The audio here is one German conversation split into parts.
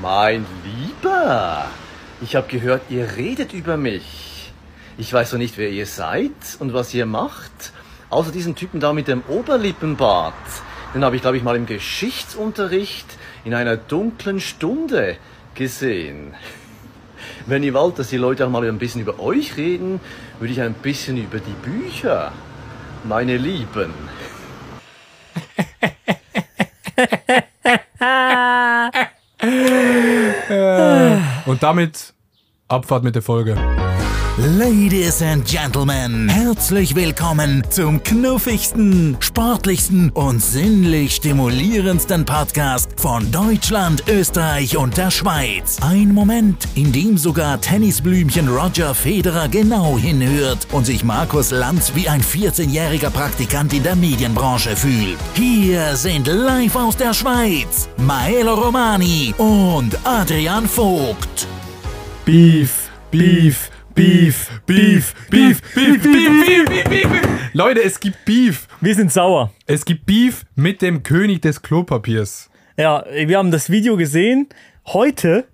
Mein Lieber, ich habe gehört, ihr redet über mich. Ich weiß doch nicht, wer ihr seid und was ihr macht. Außer diesen Typen da mit dem Oberlippenbart. Den habe ich, glaube ich, mal im Geschichtsunterricht in einer dunklen Stunde gesehen. Wenn ihr wollt, dass die Leute auch mal ein bisschen über euch reden, würde ich ein bisschen über die Bücher, meine Lieben. Und damit Abfahrt mit der Folge. Ladies and Gentlemen, herzlich willkommen zum knuffigsten, sportlichsten und sinnlich stimulierendsten Podcast von Deutschland, Österreich und der Schweiz. Ein Moment, in dem sogar Tennisblümchen Roger Federer genau hinhört und sich Markus Lanz wie ein 14-jähriger Praktikant in der Medienbranche fühlt. Hier sind live aus der Schweiz Maelo Romani und Adrian Vogt. Beef, Beef, Beef, Beef, Beef, Beef, Beef, Beef, Beef, Beef. Leute, es gibt Beef. Wir sind sauer. Es gibt Beef mit dem König des Klopapiers. Ja, wir haben das Video gesehen. Heute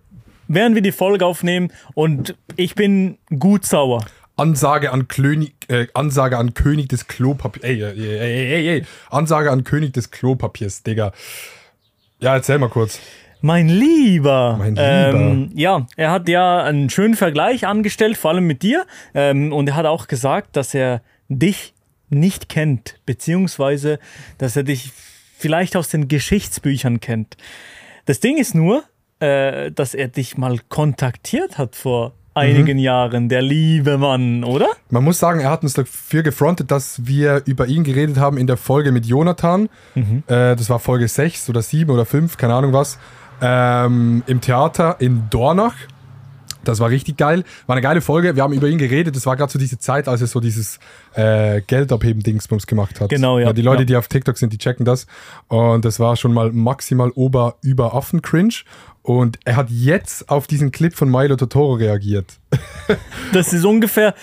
werden wir die Folge aufnehmen und ich bin gut sauer. Ansage an König, äh, Ansage an König des Klopapiers. Ey, ey, ey, ey, ey, ey. Ansage an König des Klopapiers, Digga. Ja, erzähl mal kurz. Mein Lieber. Mein Lieber. Ähm, ja, er hat ja einen schönen Vergleich angestellt, vor allem mit dir. Ähm, und er hat auch gesagt, dass er dich nicht kennt, beziehungsweise, dass er dich vielleicht aus den Geschichtsbüchern kennt. Das Ding ist nur, äh, dass er dich mal kontaktiert hat vor einigen Jahren, der liebe Mann, oder? Man muss sagen, er hat uns dafür gefrontet, dass wir über ihn geredet haben in der Folge mit Jonathan. Mhm. Äh, das war Folge 6 oder 7 oder 5, keine Ahnung was. Ähm, Im Theater in Dornach. Das war richtig geil. War eine geile Folge. Wir haben über ihn geredet. Das war gerade so diese Zeit, als er so dieses äh, Geldabheben-Dingsbums gemacht hat. Genau, ja. Die Leute, Ja. die auf TikTok sind, die checken das. Und das war schon mal maximal ober über Affen-Cringe. Und er hat jetzt auf diesen Clip von Milo Totoro reagiert. Das ist ungefähr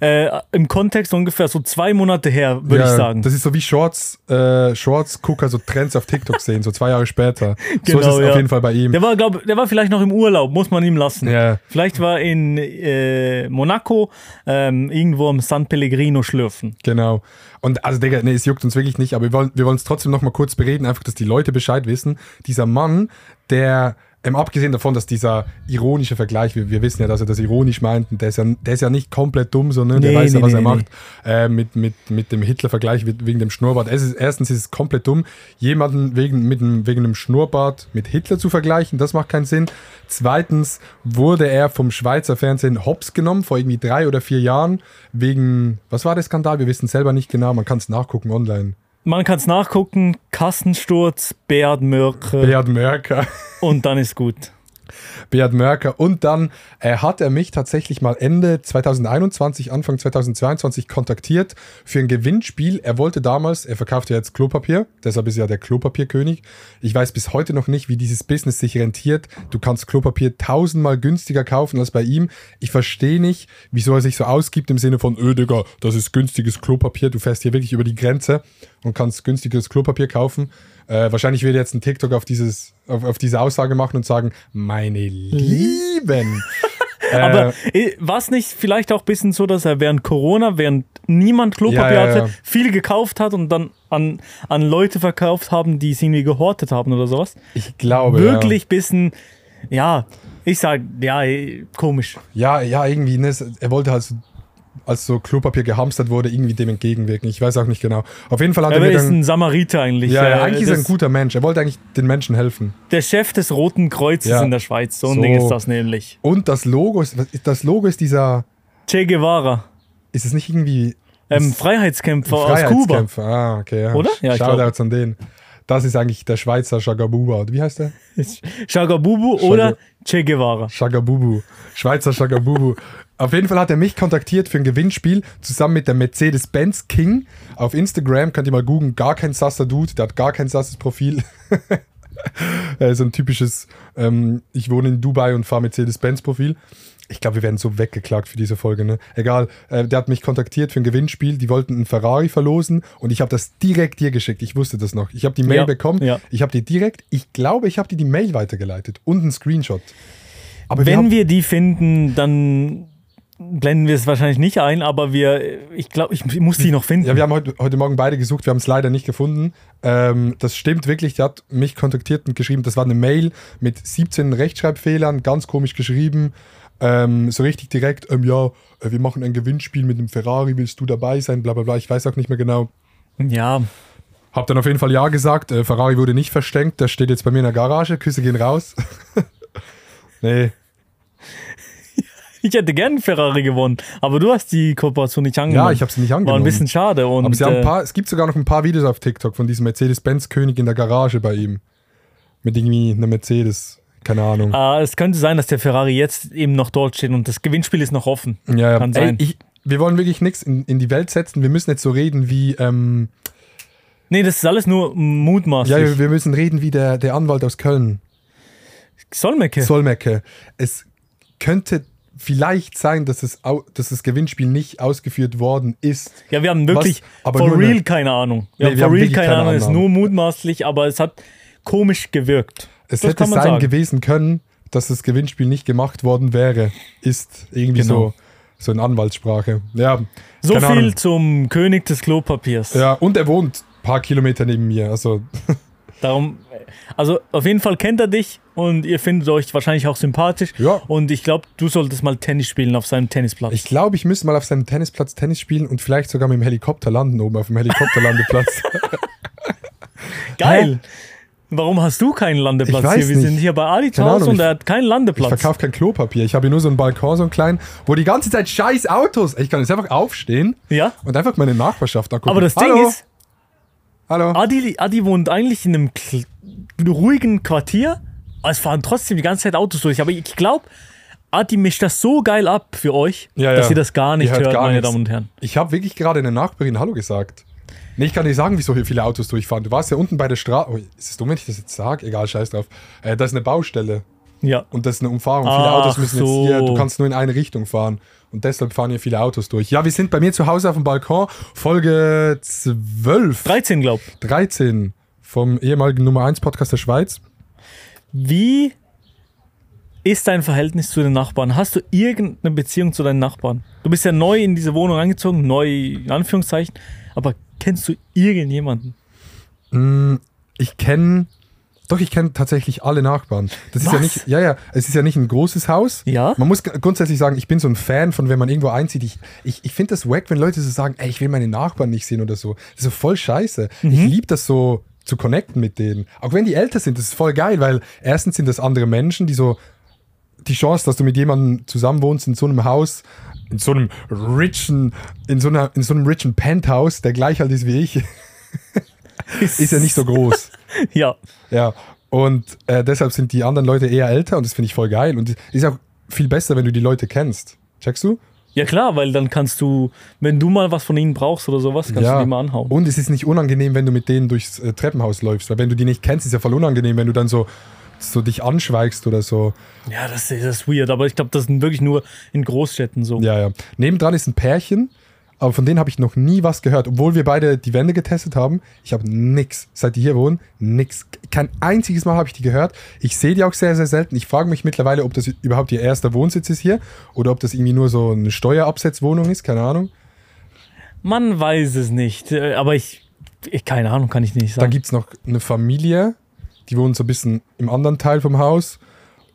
äh, im Kontext ungefähr so zwei Monate her, würde ich sagen. Das ist so wie Shorts, äh, Shorts-Gucker, so Trends auf TikTok sehen, so zwei Jahre später. so ist Genau, es ja. auf jeden Fall bei ihm. Der war, glaub, der war vielleicht noch im Urlaub, muss man ihm lassen. Ja. Vielleicht war er in äh, Monaco ähm, irgendwo am San Pellegrino schlürfen. Genau. Und also, Digga, nee, es juckt uns wirklich nicht, aber wir wollen wir wollen es trotzdem noch mal kurz bereden, einfach, dass die Leute Bescheid wissen. Dieser Mann, der, ähm, abgesehen davon, dass dieser ironische Vergleich, wir, wir wissen ja, dass er das ironisch meint, und der ist ja, der ist ja nicht komplett dumm, so, ne? Der Nee, weiß ja, nee, was er nee, macht. Äh, mit, mit, mit dem Hitler-Vergleich we- wegen dem Schnurrbart. Ist, erstens ist es komplett dumm, jemanden wegen, mit dem, wegen einem Schnurrbart mit Hitler zu vergleichen. Das macht keinen Sinn. Zweitens wurde er vom Schweizer Fernsehen hops genommen vor irgendwie drei oder vier Jahren wegen, was war der Skandal? Wir wissen selber nicht genau, man kann es nachgucken online. Man kann es nachgucken, Kassensturz, Beat Mörke Beat Mörker. und dann ist gut. Beat Mörker. Und dann äh, hat er mich tatsächlich mal Ende 2021, Anfang 2022 kontaktiert für ein Gewinnspiel. Er wollte damals, er verkauft ja jetzt Klopapier, deshalb ist er der Klopapierkönig. Ich weiß bis heute noch nicht, wie dieses Business sich rentiert. Du kannst Klopapier tausendmal günstiger kaufen als bei ihm. Ich verstehe nicht, wieso er sich so ausgibt im Sinne von, öh Digga, das ist günstiges Klopapier. Du fährst hier wirklich über die Grenze und kannst günstiges Klopapier kaufen. Äh, wahrscheinlich wird er jetzt ein TikTok auf, dieses, auf, auf diese Aussage machen und sagen, meine Lieben. Aber äh, war es nicht vielleicht auch ein bisschen so, dass er während Corona, während niemand Klopapier Ja, ja, ja. hatte, viel gekauft hat und dann an, an Leute verkauft haben, die es irgendwie gehortet haben oder sowas? ich glaube. Wirklich bisschen, ja, ich sag, ja, komisch. Ja, ja, irgendwie. Ne, er wollte halt so, als so Klopapier gehamstert wurde, irgendwie dem entgegenwirken. Ich weiß auch nicht genau. Auf jeden Fall hat er er ist ein. Samariter eigentlich. Ja, ja, Äh, eigentlich ist er ein guter Mensch. Er wollte eigentlich den Menschen helfen. Der Chef des Roten Kreuzes Ja. in der Schweiz. So ein So. Ding ist das nämlich. Und das Logo ist, das Logo ist dieser, Che Guevara. ist es nicht irgendwie Ähm, Freiheitskämpfer aus Kuba. Freiheitskämpfer? Ah, okay, ja. Oder? Ja, Shoutouts an den. Das ist eigentlich der Schweizer Shagabuba. oder Wie heißt der? Shagabubu oder Che Guevara. Shagabubu. Schweizer Shagabubu. Auf jeden Fall hat er mich kontaktiert für ein Gewinnspiel zusammen mit der Mercedes-Benz King. Auf Instagram könnt ihr mal googeln, gar kein sasser Dude, der hat gar kein sasses Profil. So ein typisches, ähm, ich wohne in Dubai und fahre Mercedes-Benz-Profil. Ich glaube, wir werden so weggeklagt für diese Folge, ne? Egal, äh, der hat mich kontaktiert für ein Gewinnspiel, die wollten einen Ferrari verlosen und ich habe das direkt dir geschickt. Ich wusste das noch. Ich habe die Mail Ja, bekommen, ja. ich habe die direkt, ich glaube, ich habe dir die Mail weitergeleitet und einen Screenshot. Aber Wenn haben, wir die finden, dann blenden wir es wahrscheinlich nicht ein, aber wir, ich glaube, ich muss die noch finden. Ja, wir haben heute, heute Morgen beide gesucht, wir haben es leider nicht gefunden. Ähm, das stimmt wirklich, der hat mich kontaktiert und geschrieben, das war eine Mail mit 17 Rechtschreibfehlern, ganz komisch geschrieben. Ähm, so richtig direkt, ähm, ja, äh, wir machen ein Gewinnspiel mit einem Ferrari, willst du dabei sein, bla bla bla, ich weiß auch nicht mehr genau. ja, Hab dann auf jeden Fall ja gesagt, äh, Ferrari wurde nicht verstenkt, der steht jetzt bei mir in der Garage, Küsse gehen raus. nee, ich hätte gern einen Ferrari gewonnen, aber du hast die Kooperation nicht angenommen. ja, ich habe sie nicht War angenommen. ein bisschen schade. Und, Aber sie haben äh, ein paar, es gibt sogar noch ein paar Videos auf TikTok von diesem Mercedes-Benz-König in der Garage bei ihm. Mit irgendwie einer Mercedes, keine Ahnung. äh, es könnte sein, dass der Ferrari jetzt eben noch dort steht und das Gewinnspiel ist noch offen. Ja, ja. Kann Ey, sein. ich, wir wollen wirklich nichts in, in die Welt setzen. Wir müssen jetzt so reden wie, ähm, Nee, das ist alles nur ja, mutmaßlich. wir müssen reden wie der, der Anwalt aus Köln, Solmecke. Solmecke. Es könnte vielleicht sein, dass, es, dass das Gewinnspiel nicht ausgeführt worden ist. ja, wir haben wirklich Was? Aber for real eine- keine Ahnung. Nee, Ja, wir for haben real keine Ahnung, ist nur mutmaßlich, aber es hat komisch gewirkt. Es Das hätte sein sagen. gewesen können, dass das Gewinnspiel nicht gemacht worden wäre. Ist irgendwie Genau. so, so in Anwaltssprache. Ja, So viel Ahnung. zum König des Klopapiers. Ja, und er wohnt ein paar Kilometer neben mir. Also, Darum, also auf jeden Fall kennt er dich und ihr findet euch wahrscheinlich auch sympathisch. Ja. Und ich glaube, du solltest mal Tennis spielen auf seinem Tennisplatz. ich glaube, ich müsste mal auf seinem Tennisplatz Tennis spielen und vielleicht sogar mit dem Helikopter landen, oben auf dem Helikopterlandeplatz. Geil. Warum hast du keinen Landeplatz Ich hier? Wir nicht. sind hier bei Ahnung, und ich- er hat keinen Ich Landeplatz. verkaufe kein Klopapier. Ich habe hier nur so einen Balkon, so einen kleinen, wo die ganze Zeit scheiß Autos. Ich kann jetzt einfach aufstehen Ja. und einfach meine Nachbarschaft angucken. Aber das Hallo? Ding ist, Hallo? Adi, Adi wohnt eigentlich in einem ruhigen Quartier, aber es fahren trotzdem die ganze Zeit Autos durch. Aber ich glaube, Adi mischt das so geil ab für euch, Ja, dass ja. ihr das gar nicht hört gar meine nichts. Damen und Herren. Ich habe wirklich gerade eine Nachbarin Hallo gesagt. Nee, ich kann nicht sagen, wieso hier viele Autos durchfahren. Du warst ja unten bei der Straße. Oh, ist es dumm, wenn ich das jetzt sage? Egal, scheiß drauf. Äh, da ist eine Baustelle Ja. und das ist eine Umfahrung. Viele Ach Autos müssen so. jetzt hier, du kannst nur in eine Richtung fahren. Und deshalb fahren hier viele Autos durch. Ja, wir sind bei mir zu Hause auf dem Balkon. Folge 12, 13, glaub. 13 vom ehemaligen Nummer 1 Podcast der Schweiz. Wie ist dein Verhältnis zu den Nachbarn? Hast du irgendeine Beziehung zu deinen Nachbarn? Du bist ja neu in diese Wohnung eingezogen, neu in Anführungszeichen, aber kennst du irgendjemanden? Ich kenne, doch, ich kenne tatsächlich alle Nachbarn. Das ist ja Was? nicht, ja, ja, es ist ja nicht ein großes Haus. Ja? Man muss grundsätzlich sagen, ich bin so ein Fan von, wenn man irgendwo einzieht. Ich, ich, ich finde das wack, wenn Leute so sagen, ey, ich will meine Nachbarn nicht sehen oder so. Das ist so voll scheiße. Mhm. Ich liebe das so zu connecten mit denen. Auch wenn die älter sind, das ist voll geil, weil erstens sind das andere Menschen, die so die Chance, dass du mit jemandem zusammenwohnst in so einem Haus, in so einem richen, in so, einer, in so einem richen Penthouse, der gleich alt ist wie ich, ist ja nicht so groß. Ja. Ja, und äh, deshalb sind die anderen Leute eher älter und das finde ich voll geil. Und ist auch viel besser, wenn du die Leute kennst. Checkst du? Ja klar, weil dann kannst du, wenn du mal was von ihnen brauchst oder sowas, kannst ja. du die mal anhauen. Und es ist nicht unangenehm, wenn du mit denen durchs äh, Treppenhaus läufst. Weil wenn du die nicht kennst, ist ja voll unangenehm, wenn du dann so, so dich anschweigst oder so. Ja, das, ist- das ist weird, aber ich glaube, das sind wirklich nur in Großstädten so. Ja, ja. Nebendran ist ein Pärchen, aber von denen habe ich noch nie was gehört. Obwohl wir beide die Wände getestet haben. Ich habe nix, seit die hier wohnen, nix. Kein einziges Mal habe ich die gehört. Ich sehe die auch sehr, sehr selten. Ich frage mich mittlerweile, ob das überhaupt ihr erster Wohnsitz ist hier oder ob das irgendwie nur so eine Steuerabsetzwohnung ist. Keine Ahnung. Man weiß es nicht, äh, aber ich, ich keine Ahnung, kann ich nicht Dann sagen. gibt es noch eine Familie, die wohnt so ein bisschen im anderen Teil vom Haus.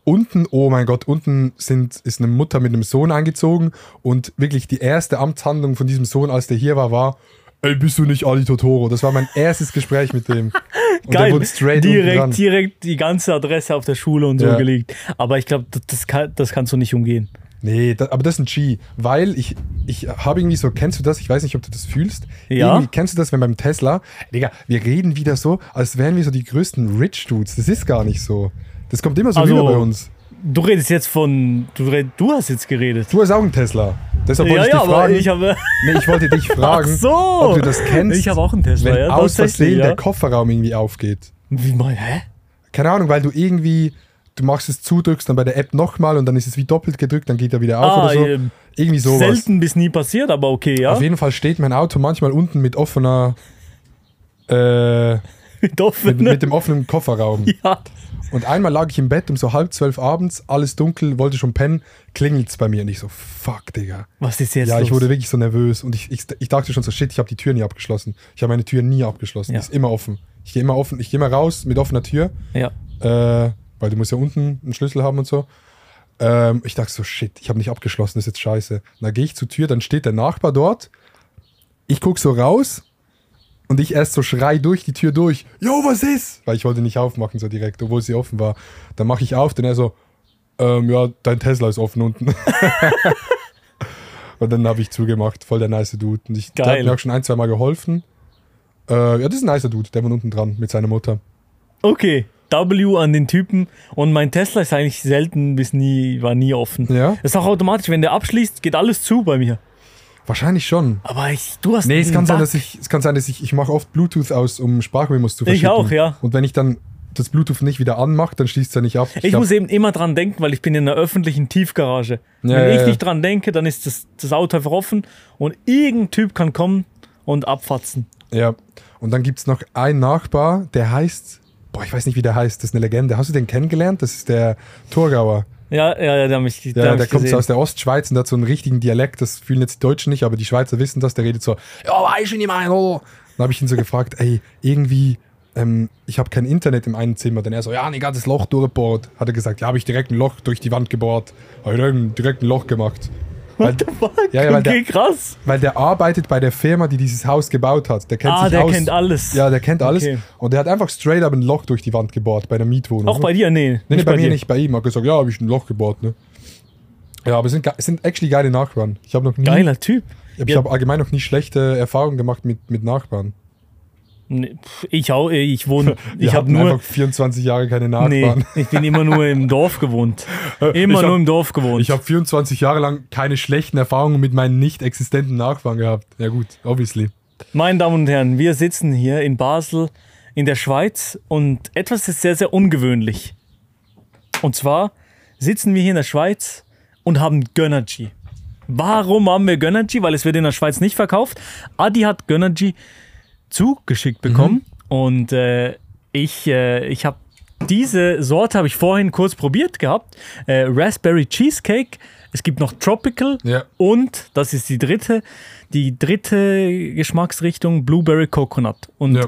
Unten, oh mein Gott, unten sind, ist eine Mutter mit einem Sohn eingezogen und wirklich die erste Amtshandlung von diesem Sohn, als der hier war, war, ey, bist du nicht Ali Totoro? Das war mein erstes Gespräch mit dem. Und Geil, wohnt straight direkt, direkt die ganze Adresse auf der Schule und so Ja. gelegt. Aber ich glaube, das, das, kann, das kannst du nicht umgehen. Nee, da, aber das ist ein G, weil ich, ich habe irgendwie so, kennst du das? Ich weiß nicht, ob du das fühlst. Ja. Irgendwie, kennst du das, wenn beim Tesla, Digga, wir reden wieder so, als wären wir so die größten Rich Dudes. Das ist gar nicht so. Das kommt immer so Also, rüber bei uns. Du redest jetzt von, du, red, du hast jetzt geredet. Du hast auch einen Tesla. Deshalb wollte ja, ich ja, dich fragen. ich habe. nee, ich wollte dich fragen, Ach so. ob du das kennst. Ich habe auch einen Tesla, wenn ja. aus Versehen der Kofferraum irgendwie aufgeht. Wie mein, hä? keine Ahnung, weil du irgendwie, du machst es zu, drückst dann bei der App nochmal und dann ist es wie doppelt gedrückt, dann geht er wieder auf Ah, oder so. ähm, Irgendwie sowas. Selten bis nie passiert, aber okay, ja. Auf jeden Fall steht mein Auto manchmal unten mit offener, äh, Mit mit, mit dem offenen Kofferraum. ja. Und einmal lag ich im Bett um so halb zwölf abends, alles dunkel, wollte schon pennen, klingelt's bei mir und ich so, fuck, Digga. Was ist jetzt Ja, los? ich wurde wirklich so nervös und ich, ich, ich dachte schon so, shit, ich habe die Tür nie abgeschlossen. Ich habe meine Tür nie abgeschlossen. Ja. Die ist immer offen. Ich gehe immer offen, ich gehe immer raus mit offener Tür, ja. äh, weil du musst ja unten einen Schlüssel haben und so. Ähm, ich dachte so, shit, ich habe nicht abgeschlossen, das ist jetzt scheiße. Dann gehe ich zur Tür, dann steht der Nachbar dort. Ich guck so raus und ich erst so schrei durch die Tür durch. Jo, was ist? Weil ich wollte nicht aufmachen so direkt, obwohl sie offen war. Dann mache ich auf, dann er so, ähm, ja, dein Tesla ist offen unten. und dann habe ich zugemacht, voll der nice Dude. Und ich, der Geil. hat mir auch schon ein, zwei Mal geholfen. Äh, ja, das ist ein nicer Dude, der wohnt unten dran mit seiner Mutter. Okay. W an den Typen. Und mein Tesla ist eigentlich selten bis nie, war nie offen. Ja? Das ist auch automatisch, wenn der abschließt, geht alles zu bei mir. Wahrscheinlich schon. Aber ich, du hast. Nee, es kann sein, dass ich, es kann sein, dass ich, ich mache oft Bluetooth aus, um Sprachmemos zu Ich verschicken. auch, ja. Und wenn ich dann das Bluetooth nicht wieder anmache, dann schließt es ja nicht ab. Ich glaub- muss eben immer dran denken, weil ich bin in einer öffentlichen Tiefgarage. Ja, Wenn ich ja. nicht dran denke, dann ist das, das Auto einfach offen und irgendein Typ kann kommen und abfatzen. Ja. Und dann gibt es noch einen Nachbar, der heißt, boah, ich weiß nicht, wie der heißt, das ist eine Legende. Hast du den kennengelernt? Das ist der Torgauer. Ja, ja, ja, der hat mich, der Ja, der kommt so aus der Ostschweiz und hat so einen richtigen Dialekt. Das fühlen jetzt die Deutschen nicht, aber die Schweizer wissen das. Der redet so, ja, weißt du nicht mein, oder? Dann habe ich ihn so gefragt, ey, irgendwie, ähm, ich habe kein Internet im einen Zimmer. Dann er so, ja, ein ganzes Loch durchgebohrt. Hat er gesagt, ja, habe ich direkt ein Loch durch die Wand gebohrt. Habe ich direkt ein Loch gemacht. Weil, What the fuck? Ja, ja, weil der- okay, krass. weil der arbeitet bei der Firma, die dieses Haus gebaut hat. Der kennt Ah, sich der aus. kennt alles. Ja, der kennt alles. Okay. Und der hat einfach straight up ein Loch durch die Wand gebohrt bei der Mietwohnung. Auch bei dir? Nee. Nee, nee, bei, mir dir. nicht, bei ihm. Er hat gesagt, ja, habe ich ein Loch gebohrt, ne? Ja, aber es sind, es sind actually geile Nachbarn. Ich habe noch nie, Geiler Typ. ich Ja. habe allgemein noch nie schlechte Erfahrungen gemacht mit, mit Nachbarn. Nee, Ich auch, äh, ich wohne, Wir ich habe nur, einfach 24 Jahre keine nee, Nachbarn. ich bin immer nur im Dorf gewohnt. Immer Ich nur hab- im Dorf gewohnt. Ich habe 24 Jahre lang keine schlechten Erfahrungen mit meinen nicht existenten Nachbarn gehabt. Ja gut, obviously. Meine Damen und Herren, wir sitzen hier in Basel in der Schweiz und etwas ist sehr, sehr ungewöhnlich. Und zwar sitzen wir hier in der Schweiz und haben Gönnergy. Warum haben wir Gönnergy? Weil es wird in der Schweiz nicht verkauft. Adi hat Gönnergy zugeschickt bekommen und äh, ich, äh, ich habe diese Sorte habe ich vorhin kurz probiert gehabt. Äh, Raspberry Cheesecake. Es gibt noch Tropical Ja. und das ist die dritte, die dritte Geschmacksrichtung Blueberry Coconut. Und Ja.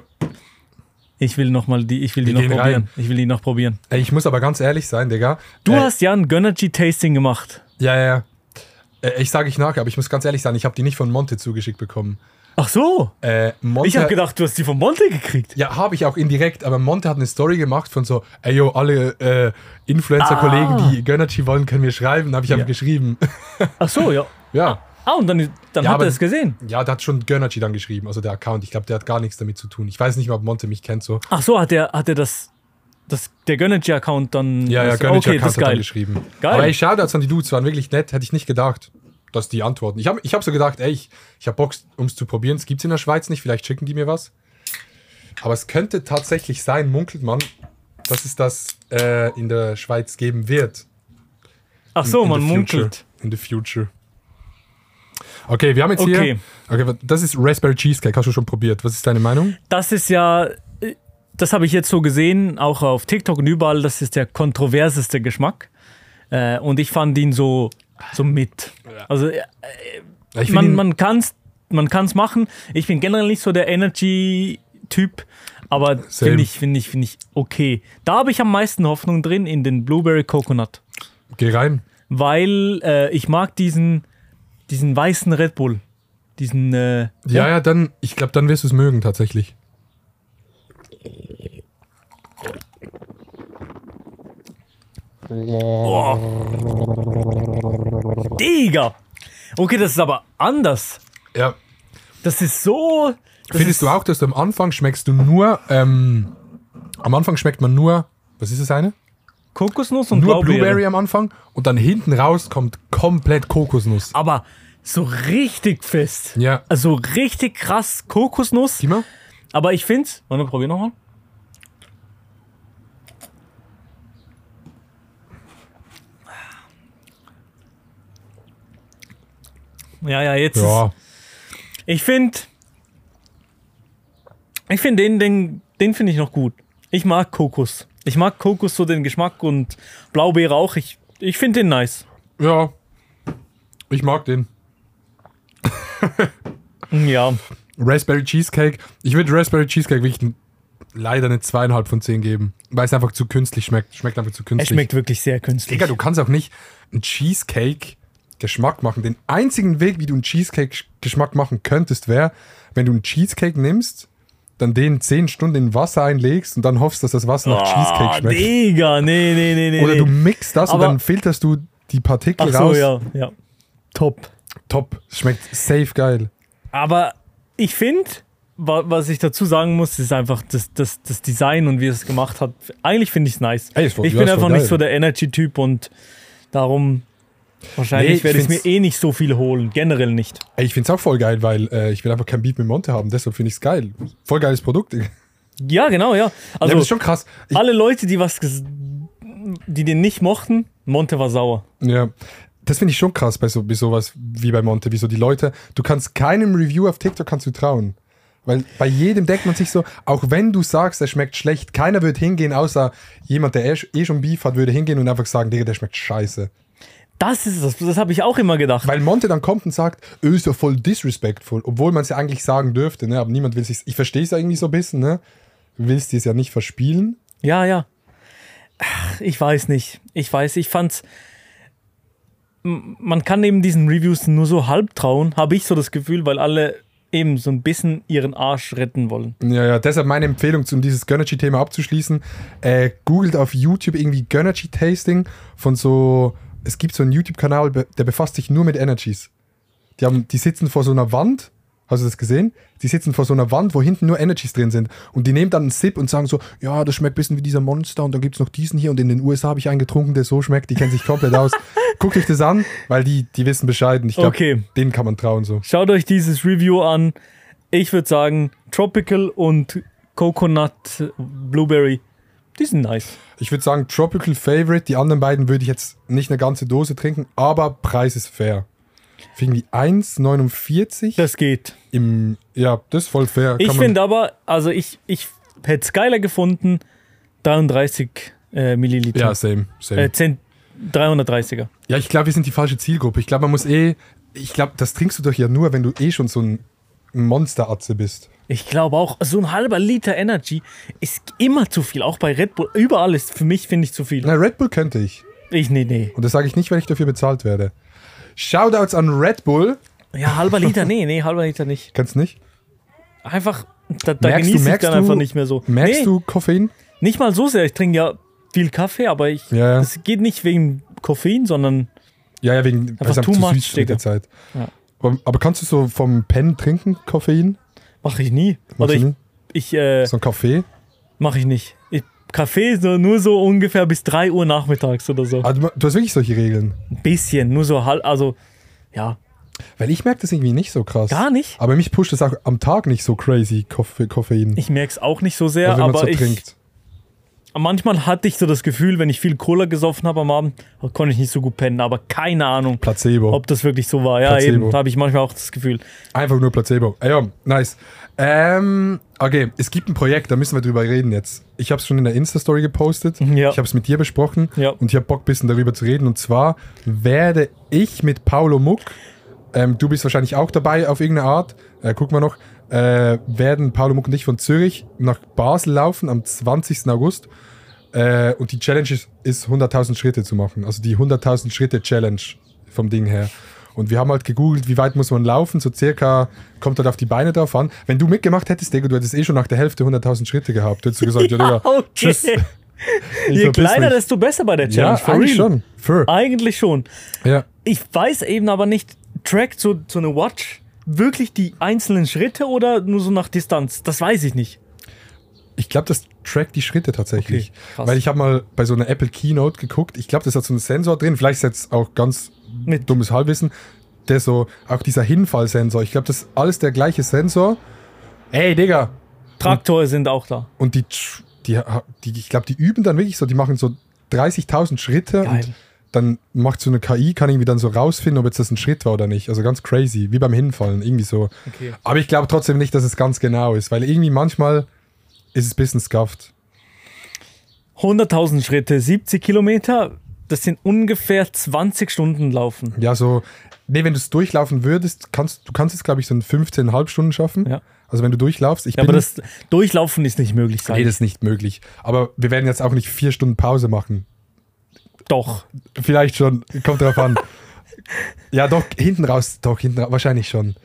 ich will noch mal die, ich will die, Die noch probieren. rein. Ich will die noch probieren. Ey, ich muss aber ganz ehrlich sein, Digga. Du Äh, hast ja ein Gönnergy Tasting gemacht. Ja, ja, ja. Äh, Ich sage ich nachher, aber ich muss ganz ehrlich sein, ich habe die nicht von Monte zugeschickt bekommen. Ach so. Äh, Monte, Ich habe gedacht, du hast die von Monte gekriegt. Ja, habe ich auch indirekt, aber Monte hat eine Story gemacht von so, ey yo, alle äh, Influencer-Kollegen, Ah. die Gönnergy wollen, können mir schreiben. habe ich einfach geschrieben. Ach so, ja. ja. Ah, und dann, dann Ja, hat er es gesehen. Ja, der hat schon Gönnergy dann geschrieben, also der Account. Ich glaube, der hat gar nichts damit zu tun. Ich weiß nicht mal, ob Monte mich kennt so. Ach so, hat er hat das, das der Gönnergy-Account dann. Ja, ja, das, Gönnergy Okay, hat dann geil. geschrieben. Geil. Aber ey, Shoutouts an die Dudes, waren wirklich nett. Hätte ich nicht gedacht, dass die antworten. Ich habe ich hab so gedacht, ey, ich, ich habe Bock, um es zu probieren. Es gibt in der Schweiz nicht, vielleicht schicken die mir was. Aber es könnte tatsächlich sein, munkelt man, dass es das äh, in der Schweiz geben wird. Ach so, in man the future. munkelt. In the future. Okay, wir haben jetzt Okay. hier. Okay, das ist Raspberry Cheesecake. Hast du schon probiert? Was ist deine Meinung? Das ist ja, äh, das habe ich jetzt so gesehen, auch auf TikTok und überall, das ist der kontroverseste Geschmack. Äh, und ich fand ihn so, so mit. Also äh, find man, man kann es man kann's machen. Ich bin generell nicht so der Energy-Typ, aber finde ich, finde ich, finde ich okay. Da habe ich am meisten Hoffnung drin in den Blueberry Coconut, Geh rein. weil äh, ich mag diesen, diesen weißen Red Bull. Diesen, äh, Ja, ja, dann, ich glaube, dann wirst du es mögen tatsächlich. Digga! Okay, das ist aber anders. Ja. Das ist so. Das Findest ist, du auch, dass du am Anfang schmeckst du nur, ähm, am Anfang schmeckt man nur, was ist das eine? Kokosnuss und Nur Blaubeere. Blueberry am Anfang und dann hinten raus kommt komplett Kokosnuss. Aber so richtig fest. Ja. Also richtig krass Kokosnuss. Mal. Aber ich finde, warte, probier nochmal. Ja, ja, jetzt. Ja, Ist, ich finde. Ich finde den, den, den finde ich noch gut. Ich mag Kokos. Ich mag Kokos so den Geschmack und Blaubeere auch. Ich, ich finde den nice. ja. Ich mag den. Ja. Raspberry Cheesecake. Ich würde Raspberry Cheesecake wirklich leider eine zweieinhalb von zehn geben, weil es einfach zu künstlich schmeckt. Schmeckt einfach zu Es künstlich. schmeckt wirklich sehr künstlich. Digga, du kannst auch nicht einen Cheesecake-Geschmack machen. Den einzigen Weg, wie du einen Cheesecake-Geschmack machen könntest, wäre, wenn du einen Cheesecake nimmst, dann den 10 Stunden in Wasser einlegst und dann hoffst, dass das Wasser nach Cheesecake Ah, schmeckt. Digga, nee, nee, nee, nee. Oder du mixst das Aber- und dann filterst du die Partikel Ach so, raus. ja, ja. Top. Top. Schmeckt safe geil. Aber ich finde, wa- was ich dazu sagen muss, ist einfach das, das, das Design und wie es gemacht hat. Eigentlich finde ich es nice. Ey, ich bin einfach nicht geil. so der Energy-Typ und darum wahrscheinlich Nee, ich werde ich mir eh nicht so viele holen. Generell nicht. Ey, ich find's auch voll geil, weil äh, ich will einfach kein Beat mit Monte haben. Deshalb finde ich's geil. Voll geiles Produkt. Ja, Ja, genau, ja. Also das ist schon krass. Ich, alle Leute, die was die den nicht mochten, Monte war sauer. Ja, das finde ich schon krass bei so bei sowas wie bei Monte, wie so die Leute, du kannst keinem Review auf TikTok kannst du trauen. Weil bei jedem denkt man sich so, auch wenn du sagst, der schmeckt schlecht, keiner wird hingehen, außer jemand, der eh, eh schon Beef hat, würde hingehen und einfach sagen, Digga, der schmeckt scheiße. Das ist das, das habe ich auch immer gedacht. Weil Monte dann kommt und sagt, öh, ist ja voll disrespectful, obwohl man es ja eigentlich sagen dürfte, ne? aber niemand will sich, ich verstehe es ja irgendwie so ein bisschen, ne? Du willst es ja nicht verspielen. Ja, ja. Ach, ich weiß nicht. Ich weiß, ich fand's. Man kann eben diesen Reviews nur so halb trauen, habe ich so das Gefühl, weil alle eben so ein bisschen ihren Arsch retten wollen. Ja, ja, deshalb meine Empfehlung, um dieses Gönnergy-Thema abzuschließen. Äh, googelt auf YouTube irgendwie Gönnergy-Tasting von so. Es gibt so einen YouTube-Kanal, be- der befasst sich nur mit Energies. Die, haben, die sitzen vor so einer Wand. Hast du das gesehen? Die sitzen vor so einer Wand, wo hinten nur Energies drin sind. Und die nehmen dann einen Sip und sagen so: Ja, das schmeckt ein bisschen wie dieser Monster. Und dann gibt es noch diesen hier. Und in den USA habe ich einen getrunken, der so schmeckt. Die kennen sich komplett aus. Guckt euch das an, weil die, die wissen Bescheid. Und ich glaube, Okay. denen kann man trauen so. Schaut euch dieses Review an. Ich würde sagen, Tropical und Coconut Blueberry, die sind nice. Ich würde sagen, Tropical Favorite. Die anderen beiden würde ich jetzt nicht eine ganze Dose trinken, aber Preis ist fair. Für irgendwie 1,49 Das geht. im. Ja, das ist voll fair. Ich finde aber, also ich, ich hätte es geiler gefunden, 33 äh, Milliliter. Ja, same. same. äh, 10, 330er. ja, ich glaube, wir sind die falsche Zielgruppe. Ich glaube, man muss eh. Ich glaube, das trinkst du doch ja nur, wenn du eh schon so ein Monsteratze bist. Ich glaube auch, so ein halber Liter Energy ist immer zu viel. Auch bei Red Bull. Überall ist für mich, finde ich, zu viel. Na, Red Bull könnte ich. Ich, nee, nee. Und das sage ich nicht, weil ich dafür bezahlt werde. Shoutouts an Red Bull. Ja, halber Liter, nee, nee, halber Liter nicht. Kennst du nicht? Einfach, da, da Merkst du- genieße ich merkst dann du- einfach nicht mehr so. Merkst nee, du Koffein? Nicht mal so sehr. Ich trinke ja viel Kaffee, aber ich. Ja, ja. Es geht nicht wegen Koffein, sondern. Ja, ja, wegen es too zu much, mit der Zeit. Ja. Aber, aber kannst du so vom Pen trinken, Koffein? Mache ich nie. Oder ich, ich äh, So ein Kaffee? mache ich nicht. Ich, Kaffee so, nur so ungefähr bis 3 Uhr nachmittags oder so. Ah, du, hast wirklich solche Regeln. Ein bisschen, nur so halb, also ja, Weil ich merke das irgendwie nicht so krass. gar nicht. Aber mich pusht es auch am Tag nicht so crazy, Koffe, Koffein. Ich merke es auch nicht so sehr, also aber so ich, trinkt. Manchmal hatte ich so das Gefühl, wenn ich viel Cola gesoffen habe am Abend, konnte ich nicht so gut pennen, aber keine Ahnung, Placebo. ob das wirklich so war. Ja, Placebo. eben, da habe ich manchmal auch das Gefühl. Einfach nur Placebo. Ja, nice. Ähm, okay, es gibt ein Projekt, da müssen wir drüber reden jetzt. Ich habe es schon in der Insta-Story gepostet. Ja. Ich habe es mit dir besprochen. Ja. Und ich habe Bock, ein bisschen darüber zu reden. Und zwar werde ich mit Paulo Muck, ähm, du bist wahrscheinlich auch dabei auf irgendeine Art, äh, guck mal noch, äh, werden Paulo Muck und ich von Zürich nach Basel laufen am 20. August. Äh, und die Challenge ist, ist 100.000 Schritte zu machen. Also die 100.000 Schritte Challenge vom Ding her. Und wir haben halt gegoogelt, wie weit muss man laufen, so circa kommt halt auf die Beine drauf an. Wenn du mitgemacht hättest, Digga, du hättest eh schon nach der Hälfte 100.000 Schritte gehabt. Hättest du gesagt, ja, Digga, okay. tschüss. Ich Je kleiner, desto besser bei der Ja, Challenge. for eigentlich real. schon. Fair. Eigentlich schon. Ja. Ich weiß eben aber nicht, trackt so, so eine Watch wirklich die einzelnen Schritte oder nur so nach Distanz? Das weiß ich nicht. Ich glaube, das trackt die Schritte tatsächlich. Okay. Weil ich habe mal bei so einer Apple Keynote geguckt. Ich glaube, das hat so einen Sensor drin. Vielleicht ist jetzt auch ganz Mit dummes Halbwissen. Der so, auch dieser Hinfallsensor. Ich glaube, das ist alles der gleiche Sensor. Ey, Digga. Traktoren sind auch da. Und die, die, die ich glaube, die üben dann wirklich so, die machen so 30.000 Schritte Geil. und dann macht so eine KI, kann irgendwie dann so rausfinden, ob jetzt das ein Schritt war oder nicht. Also ganz crazy, wie beim Hinfallen, irgendwie so. Okay. Aber ich glaube trotzdem nicht, dass es ganz genau ist, weil irgendwie manchmal ist es ein bisschen scuffed. 100.000 Schritte, 70 Kilometer, das sind ungefähr 20 Stunden laufen. Ja, so, nee, wenn du es durchlaufen würdest, kannst du kannst es, glaube ich, so in 15,5 Stunden schaffen. Ja. Also wenn du durchlaufst. Ich Ja, bin, aber das Durchlaufen ist nicht möglich sein. nee, das ist nicht möglich. Aber wir werden jetzt auch nicht vier Stunden Pause machen. Doch. Vielleicht schon, kommt drauf an. ja, doch, hinten raus, doch, hinten raus, wahrscheinlich schon.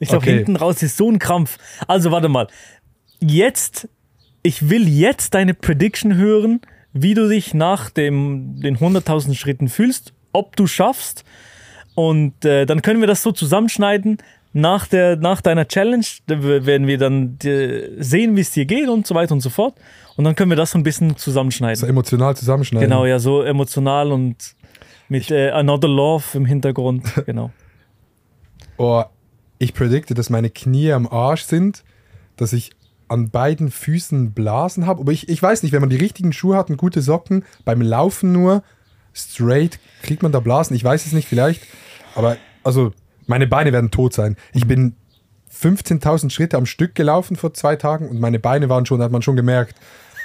Ich glaube, Okay. hinten raus ist so ein Krampf. Also warte mal. Jetzt, ich will jetzt deine Prediction hören, wie du dich nach dem, den 100.000 Schritten fühlst, ob du schaffst. Und äh, dann können wir das so zusammenschneiden. Nach, der, nach deiner Challenge werden wir dann äh, sehen, wie es dir geht und so weiter und so fort. Und dann können wir das so ein bisschen zusammenschneiden. So emotional zusammenschneiden. Genau, ja, so emotional und mit äh, Another Love im Hintergrund. Genau. Oh, ich predikte, dass meine Knie am Arsch sind, dass ich an beiden Füßen Blasen habe. Aber ich, ich weiß nicht, wenn man die richtigen Schuhe hat und gute Socken, beim Laufen nur straight, kriegt man da Blasen. Ich weiß es nicht, vielleicht. Aber also, meine Beine werden tot sein. Ich bin 15.000 Schritte am Stück gelaufen vor zwei Tagen und meine Beine waren schon, hat man schon gemerkt.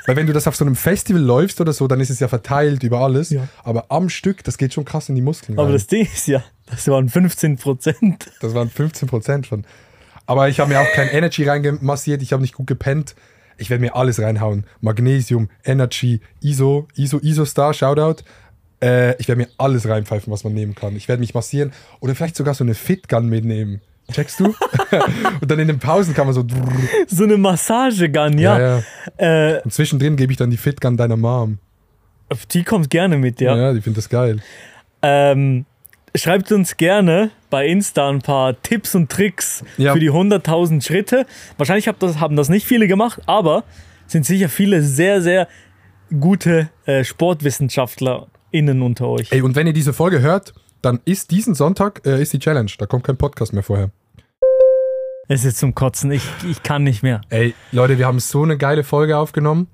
Weil wenn du das auf so einem Festival läufst oder so, dann ist es ja verteilt über alles. Ja. Aber am Stück, das geht schon krass in die Muskeln. Aber rein. das Ding ist ja, das waren 15 Prozent. Das waren 15 Prozent schon. Aber ich habe mir auch kein Energy reingemassiert, ich habe nicht gut gepennt. Ich werde mir alles reinhauen. Magnesium, Energy, ISO, ISO, ISO-Star, Shoutout. Äh, ich werde mir alles reinpfeifen, was man nehmen kann. Ich werde mich massieren oder vielleicht sogar so eine Fit-Gun mitnehmen. Checkst du? Und dann in den Pausen kann man so. So eine Massagegun, ja. ja. Äh, Und zwischendrin gebe ich dann die Fit-Gun deiner Mom. die kommt gerne mit, ja. Ja, die findet das geil. Ähm, schreibt uns gerne bei Insta ein paar Tipps und Tricks Ja. für die 100.000 Schritte. Wahrscheinlich haben das nicht viele gemacht, aber sind sicher viele sehr, sehr gute äh, SportwissenschaftlerInnen unter euch. Ey, und wenn ihr diese Folge hört, dann ist diesen Sonntag äh, ist die Challenge. Da kommt kein Podcast mehr vorher. Es ist zum Kotzen, ich, ich kann nicht mehr. Ey, Leute, wir haben so eine geile Folge aufgenommen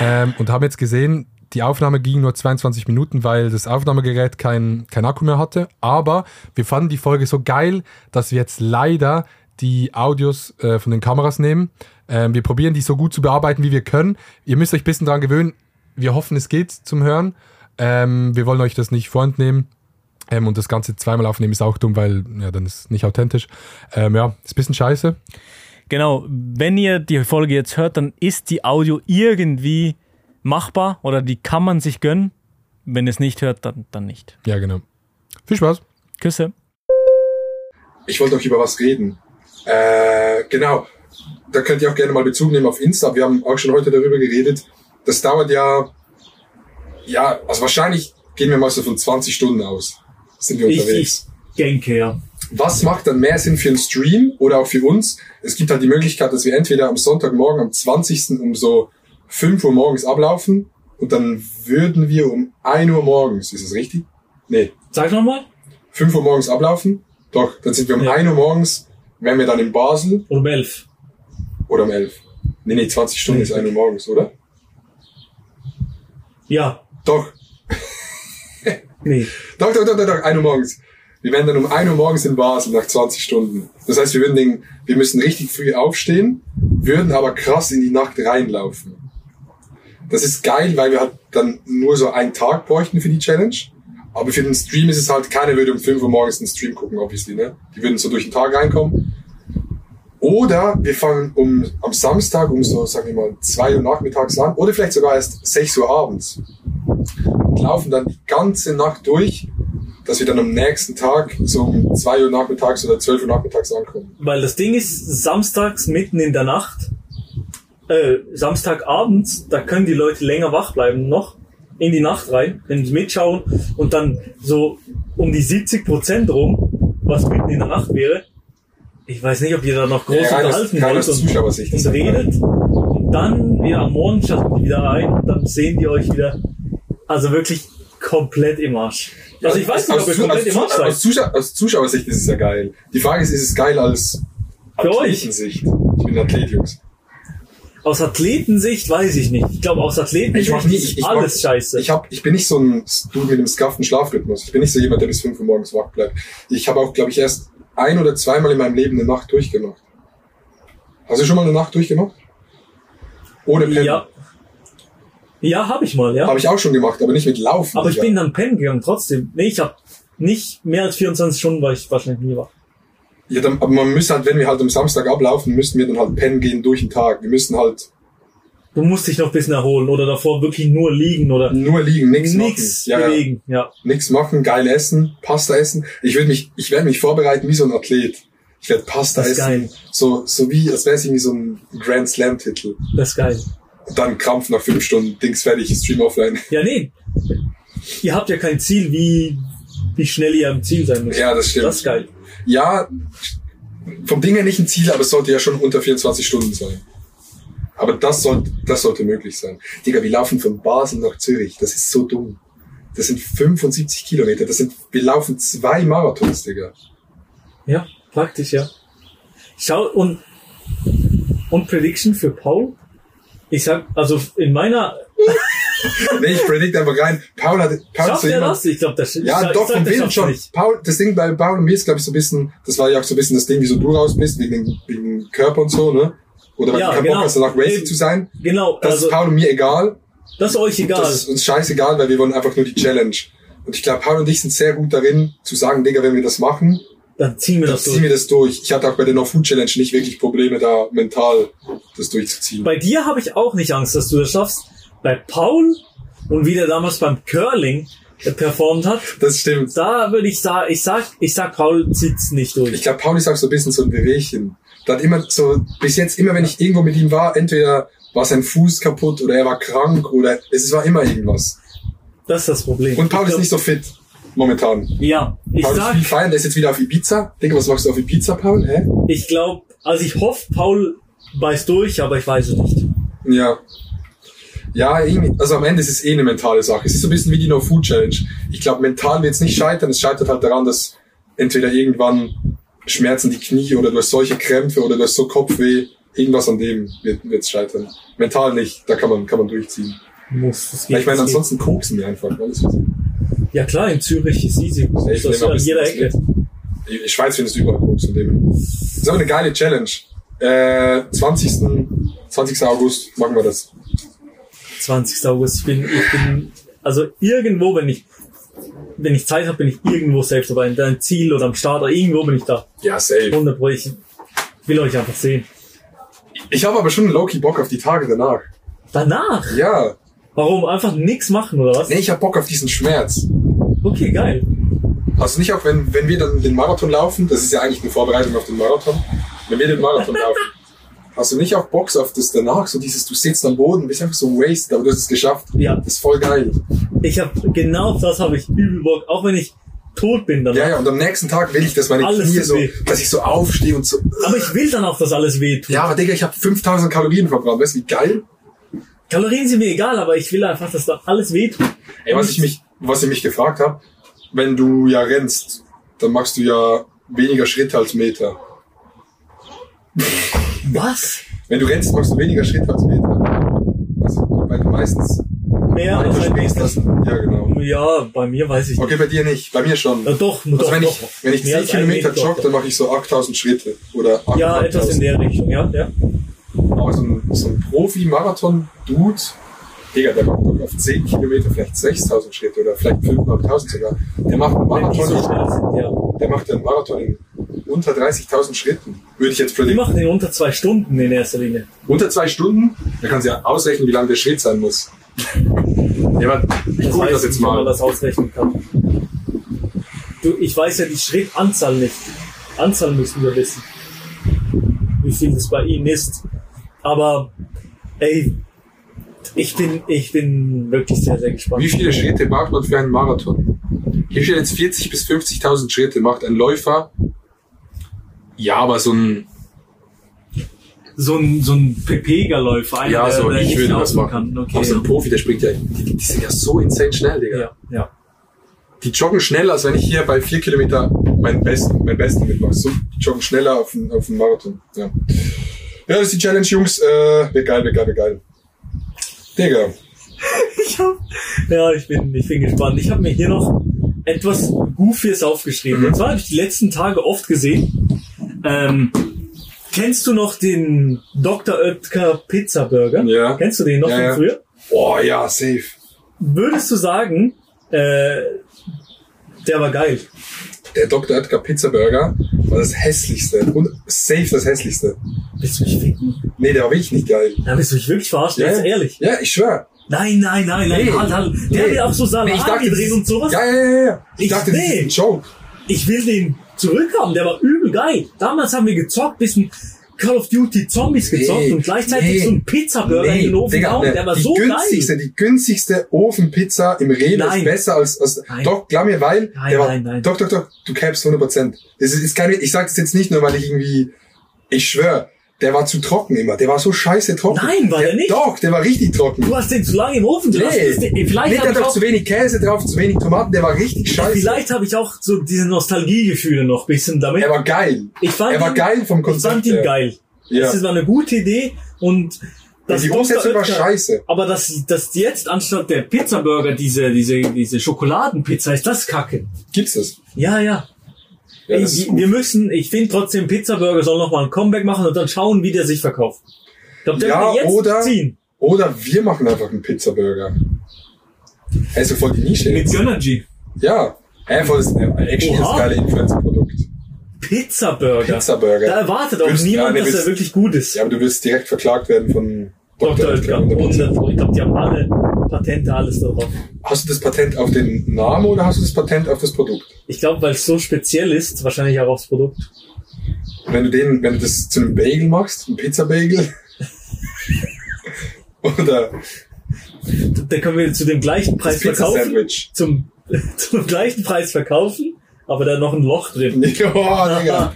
ähm, und haben jetzt gesehen, die Aufnahme ging nur 22 Minuten, weil das Aufnahmegerät kein, kein Akku mehr hatte. Aber wir fanden die Folge so geil, dass wir jetzt leider die Audios äh, von den Kameras nehmen. Ähm, wir probieren die so gut zu bearbeiten, wie wir können. Ihr müsst euch ein bisschen dran gewöhnen. Wir hoffen, es geht zum Hören. Ähm, wir wollen euch das nicht vorentnehmen. Ähm, und das Ganze zweimal aufnehmen ist auch dumm, weil ja, dann ist es nicht authentisch. Ähm, ja, ist ein bisschen scheiße. Genau, wenn ihr die Folge jetzt hört, dann ist die Audio irgendwie machbar oder die kann man sich gönnen. Wenn ihr es nicht hört, dann, dann nicht. Ja, genau. Viel Spaß. Küsse. ich wollte auch über was reden. Äh, genau. Da könnt ihr auch gerne mal Bezug nehmen auf Insta. Wir haben auch schon heute darüber geredet. Das dauert ja, ja, also wahrscheinlich gehen wir mal so von 20 Stunden aus. Sind wir unterwegs. denke, ja. Was macht dann mehr Sinn für einen Stream oder auch für uns? Es gibt halt die Möglichkeit, dass wir entweder am Sonntagmorgen, am 20. um so 5 Uhr morgens ablaufen und dann würden wir um 1 Uhr morgens, ist das richtig? Nee, Sag nochmal. 5 Uhr morgens ablaufen. Doch, dann sind wir um Ja. 1 Uhr morgens, wären wir dann in Basel Um elf. oder um 11. Nee, nee, 20 Stunden ist 1 Uhr morgens, oder? Ja. Doch, Nee. doch, doch, doch, doch, doch 1 Uhr morgens. Wir wären dann um 1 Uhr morgens in Basel nach 20 Stunden. Das heißt, wir würden den, wir müssen richtig früh aufstehen, würden aber krass in die Nacht reinlaufen. Das ist geil, weil wir halt dann nur so einen Tag bräuchten für die Challenge. Aber für den Stream ist es halt, keiner würde um 5 Uhr morgens den Stream gucken, obviously, ne? Die würden so durch den Tag reinkommen. Oder wir fangen um, am Samstag um so, sagen wir mal, 2 Uhr nachmittags an. Oder vielleicht sogar erst 6 Uhr abends. Und laufen dann die ganze Nacht durch, dass wir dann am nächsten Tag so um 2 Uhr nachmittags oder 12 Uhr nachmittags ankommen. Weil das Ding ist, samstags mitten in der Nacht, äh, Samstagabends, da können die Leute länger wach bleiben noch in die Nacht rein, können mitschauen und dann so um die 70 Prozent rum, was mitten in der Nacht wäre. Ich weiß nicht, ob ihr da noch groß Ja, unterhalten wollt und, und redet. Und dann wieder am Morgen schalten die wieder ein und dann sehen die euch wieder, also wirklich komplett im Arsch. Also ich weiß nicht, ob ihr komplett im Arsch seid. aus, Zuschau aus Zuschauersicht ist es ja geil. Die Frage ist, ist es geil als Für euch? Athletensicht? Ich bin Athlet, Jungs. Aus Athletensicht weiß ich nicht. Ich glaube, aus Athletensicht Ich mach nie, ist ich, ich alles mach, scheiße. Ich, hab, ich bin nicht so ein Dude mit einem skafften Schlafrhythmus. Ich bin nicht so jemand, der bis 5 Uhr morgens wach bleibt. Ich habe auch, glaube ich, erst ein oder zweimal in meinem Leben eine Nacht durchgemacht. Hast du schon mal eine Nacht durchgemacht? Ohne Pennen. ja. Ja, habe ich mal, ja. Habe ich auch schon gemacht, aber nicht mit Laufen. Aber ich Digga. bin dann pennen gegangen, trotzdem. Nee, ich habe nicht mehr als 24 Stunden, war ich wahrscheinlich nie wach. Ja, dann, aber man müsste halt, wenn wir halt am Samstag ablaufen, müssten wir dann halt pennen gehen durch den Tag. Wir müssen halt Du musst dich noch ein bisschen erholen oder davor wirklich nur liegen oder nur liegen, nichts machen. nichts Ja, ja. bewegen. Ja. Nichts machen, geil essen, Pasta essen. Ich würde mich, ich werde mich vorbereiten wie so ein Athlet. Ich werde Pasta Das ist essen. geil. So, so wie, als wäre es irgendwie so ein Grand Slam Titel. Das ist geil. Und dann Krampf nach fünf Stunden, Dings fertig, Stream offline. Ja, nee. Ihr habt ja kein Ziel, wie, wie schnell ihr am Ziel sein müsst. Ja, das stimmt. Das ist geil. Ja, vom Ding her nicht ein Ziel, aber es sollte ja schon unter 24 Stunden sein. Aber das sollte, das sollte möglich sein. Digga, wir laufen von Basel nach Zürich. Das ist so dumm. Das sind 75 Kilometer. Das sind, wir laufen zwei Marathons, Digga. Ja, praktisch, ja. Schau, und, und Prediction für Paul? Ich sag, also in meiner, Nee, ich predict einfach rein. Paul hat, Paul ist schafft so er jemand, das? Ich glaube, das Ja, doch, vom Willen schon. nicht. Paul, das Ding bei Paul und mir ist, glaube ich, so ein bisschen, das war ja auch so ein bisschen das Ding, wieso du raus bist, wegen, dem- wegen Körper und so, ne? Oder weil Ja, du keinen genau. Bock hast, danach racing zu sein. Genau, Das also, ist Paul und mir egal. das ist euch egal. Das ist uns scheißegal, weil wir wollen einfach nur die Challenge. Und ich glaube, Paul und ich sind sehr gut darin, zu sagen, Digga, wenn wir das machen, dann ziehen wir dann das ziehen durch. wir das durch. Ich hatte auch bei der No Food Challenge nicht wirklich Probleme, da mental das durchzuziehen. Bei dir habe ich auch nicht Angst, dass du das schaffst. Bei Paul und wie der damals beim Curling äh, performt hat, Das stimmt. da würde ich sagen, ich sag, ich sag, Paul zieht's nicht durch. Ich glaube, Paul ist auch so ein bisschen so ein Wehwehchen. Da hat immer so, bis jetzt immer, wenn ich irgendwo mit ihm war, entweder war sein Fuß kaputt oder er war krank oder es war immer irgendwas. Das ist das Problem. Und Paul ist nicht so fit. Momentan. Ja, ich Paul ist sag, viel feiern, der ist jetzt wieder auf Ibiza. Digga, was machst du auf Ibiza, Paul? Hä? ich glaube, also ich hoffe, Paul beißt durch, aber ich weiß es nicht. Ja. Ja, also am Ende ist es eh eine mentale Sache. Es ist so ein bisschen wie die No Food Challenge. Ich glaube, mental wird es nicht scheitern. Es scheitert halt daran, dass entweder irgendwann schmerzen die Knie oder du hast solche Krämpfe oder du hast so Kopfweh. Irgendwas an dem wird es scheitern. Mental nicht. Da kann man, kann man durchziehen. Muss. Das Ja, geht, ich meine, das geht. ansonsten koksen wir einfach. Alles. Ja klar, in Zürich ist easy. Ich Das ist an jeder Ecke. In Schweiz findest du überall Koks von dem. Das ist aber eine geile Challenge. Äh, 20. 20. August machen wir das. 20. August. Ich bin, ich bin, also irgendwo, wenn ich, wenn ich Zeit habe, bin ich irgendwo selbst dabei. In deinem Ziel oder am Start oder irgendwo bin ich da. Ja, safe. 100 Pro. Ich will euch einfach sehen. Ich habe aber schon Low-Key Bock auf die Tage danach. Danach? Ja. Warum? Einfach nichts machen oder was? Nee, ich hab Bock auf diesen Schmerz. Okay, geil. Also nicht auch, wenn, wenn wir dann den Marathon laufen, das ist ja eigentlich eine Vorbereitung auf den Marathon, wenn wir den Marathon laufen, hast du nicht auch Bock auf das danach, so dieses, du sitzt am Boden, bist einfach so wasted, aber du hast es geschafft. Ja. Das ist voll geil. Ich habe genau das habe ich übel Bock. Auch wenn ich tot bin dann. Ja, ja, und am nächsten Tag will ich, dass meine Alles Knie so, weh. dass ich so aufstehe und so. Aber ich will dann auch, dass alles weh tut. Ja, aber Digga, ich habe 5000 Kalorien verbrannt, weißt du, wie geil? Kalorien sind mir egal, aber ich will einfach, dass da alles weh tut. Ey, was ich mich, was ich mich gefragt habe, wenn du ja rennst, dann machst du ja weniger Schritte als Meter. Was? Wenn du rennst, machst du weniger Schritte als Meter. Also, weil du meistens Mehr als ein Meter. ja genau. Ja, bei mir weiß ich nicht. Okay, bei dir nicht, bei mir schon. Ja, doch, Also doch, wenn doch. ich, wenn ich Mehr 10 als ein Kilometer Meter, jogge, dann mache ich so 8000 Schritte. Oder Ja, 8.500. etwas in der Richtung, ja, ja. Aber so ein, so ein Profi-Marathon-Dude, Digga, der macht doch auf 10 Kilometer vielleicht 6000 Schritte oder vielleicht 5.500 sogar. Der macht einen die so Marathon, schnell sind, ja. der macht einen Marathon in unter 30.000 Schritten. Würde ich jetzt Die predikten. machen den unter zwei Stunden in erster Linie. Unter zwei Stunden, da kannst du ja ausrechnen, wie lang der Schritt sein muss. Ja, ich Das weiß das jetzt nicht, ob man mal. das ausrechnen kann. Du, ich weiß ja die Schrittanzahl nicht. Anzahl müssen wir wissen. Wie viel das bei Ihnen ist. Aber, ey, ich bin, ich bin wirklich sehr, sehr gespannt. Wie viele Schritte macht man für einen Marathon? Hier steht jetzt 40 bis 50.000 Schritte macht ein Läufer. Ja, aber so ein, So ein, so ein Pepega-Läufer, ja, der, so, der ich nicht würde das machen. kann. Okay. Auch so ein Profi, der springt ja, die, die sind ja so insane schnell, Digga. ja, ja. Die joggen schneller, als wenn ich hier bei vier Kilometer meinen besten, mein Besten mitmache. So, die joggen schneller auf den, auf den Marathon. Ja. Ja, das ist die Challenge, Jungs. Äh, wird geil, wird geil, wird geil. Digga. Ich hab, ja, ich bin, ich bin gespannt. Ich habe mir hier noch etwas Goofies aufgeschrieben. Mhm. Und zwar habe ich die letzten Tage oft gesehen. Ähm, kennst du noch den Dr. Oetker Pizza Burger? Ja. Kennst du den noch Ja, von ja. früher? Boah, ja, safe. Würdest du sagen, äh, der war geil? Der Dr. Oetker Pizza Burger war das hässlichste und safe das hässlichste. Willst du mich ficken? Nee, der war wirklich nicht geil. Ja, willst du mich wirklich verarschen? Jetzt ehrlich. Ja, ich schwör. Nein, nein, nein, nein, Nee. halt, halt. Der Nee. wird auch so Salami Nee, ich dachte, drehen und sowas. Ja, ja, ja, ja. Ich, Ich- dachte, das nee. ist ein Joke. Ich will den zurückhaben, der war übel geil. Damals haben wir gezockt, bisschen Call of Duty Zombies gezockt Nee, und gleichzeitig nee, so ein Pizzaburger in den Ofen Digga, gehauen. ne, Der war die so günstigste, geil. die günstigste Ofenpizza im Rewe Nein. ist besser als, als Nein. doch, glaub mir, weil, Nein, der war, nein, nein. doch, doch, doch, du capst 100%. Das ist, ist kein, ich sag's jetzt nicht nur, weil ich irgendwie, ich schwör, der war zu trocken immer, der war so scheiße trocken. Nein, war der nicht? Doch, der war richtig trocken. Du hast den zu lange im Ofen gelassen. Nee, Das- Vielleicht nee, habe der hat doch auch- zu wenig Käse drauf, zu wenig Tomaten, der war richtig scheiße. vielleicht hab ich auch so diese Nostalgiegefühle noch bisschen damit. Er war geil. Ich fand er war ihn- geil vom ich fand Konzept ihn geil. Ja. Das war eine gute Idee und das die Dr. Umsetzung war scheiße. Aber dass, dass jetzt anstatt der Pizzaburger diese, diese, diese Schokoladenpizza ist, das kacke. Gibt's das? Ja, ja. Ja, ist wir- müssen, ich finde trotzdem, Pizzaburger soll noch mal ein Comeback machen und dann schauen, wie der sich verkauft. Ich glaube, der Ja, jetzt oder- ziehen. Oder wir machen einfach einen Pizzaburger. Er ist so voll die Nische Mit. Gönnergy. Ja. Er voll das, äh, actually das Oha. geile Influencer-Produkt. Pizzaburger. Pizzaburger. Da erwartet auch Willst- niemand, ja, dass er willst- wirklich gut ist. Ja, aber du wirst direkt verklagt werden von Dr. Oetker. Und Und ich glaube, die haben alle Patente, alles darauf. Hast du das Patent auf den Namen oder hast du das Patent auf das Produkt? Ich glaube, weil es so speziell ist, wahrscheinlich auch aufs Produkt. Wenn du den, wenn du das zu einem Bagel machst, ein Pizza-Bagel, oder Da können wir zu dem gleichen Preis verkaufen. Zum, zum gleichen Preis verkaufen, aber da noch ein Loch drin. Ja, Digga.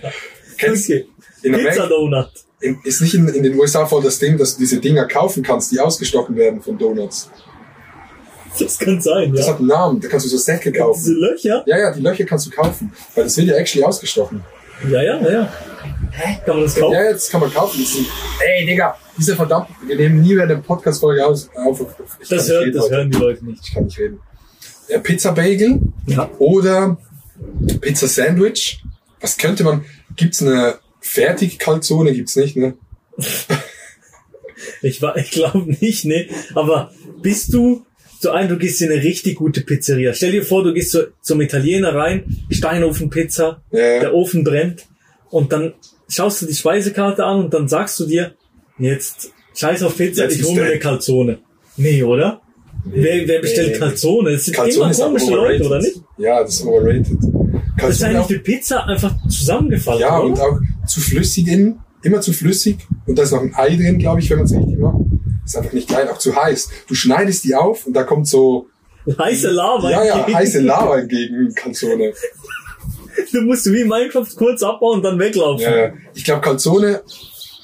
Kennst Okay. in Pizza Donut. in, ist nicht in, in den USA voll das Ding, dass du diese Dinger kaufen kannst, die ausgestochen werden von Donuts. Das kann sein, Das ja. hat einen Namen, da kannst du so Säcke Diese kaufen. Löcher? Ja, ja, die Löcher kannst du kaufen, weil das wird ja actually ausgestochen. Ja, ja, ja. Hä? Kann man das kaufen? Ja, jetzt kann man kaufen. Das sind, ey, Digga, diese verdammt, wir nehmen nie mehr eine Podcast-Folge aus. Auf, ich Das, hört, reden das heute. hören die Leute nicht. Ich kann nicht reden. Ja, Pizza Bagel Ja. oder Pizza Sandwich. Was könnte man, gibt's eine Fertig-Calzone? Gibt's nicht, ne? Ich, wa- ich glaube nicht, ne. Aber bist du so ein, du gehst in eine richtig gute Pizzeria. Stell dir vor, du gehst so, zum Italiener rein, Steinofen-Pizza, Ja. der Ofen brennt und dann schaust du die Speisekarte an und dann sagst du dir, jetzt scheiß auf Pizza, Jetzt ich hole mir eine. Calzone. Nee, oder? wer, wer bestellt nee. Calzone? Das sind Calzone immer komische Leute, oder nicht? Ja, das ist overrated. Das ist Calzone eigentlich die Pizza einfach zusammengefallen, ja, oder? und auch zu flüssig innen, immer zu flüssig. Und da ist noch ein Ei drin, glaube ich, wenn man es richtig macht. Ist einfach nicht geil, auch zu heiß. Du schneidest die auf und da kommt so, heiße Lava. ja, ja, entgegen. heiße Lava entgegen Calzone. Du musst wie in Minecraft kurz abbauen und dann weglaufen. Ja, ich glaube, Calzone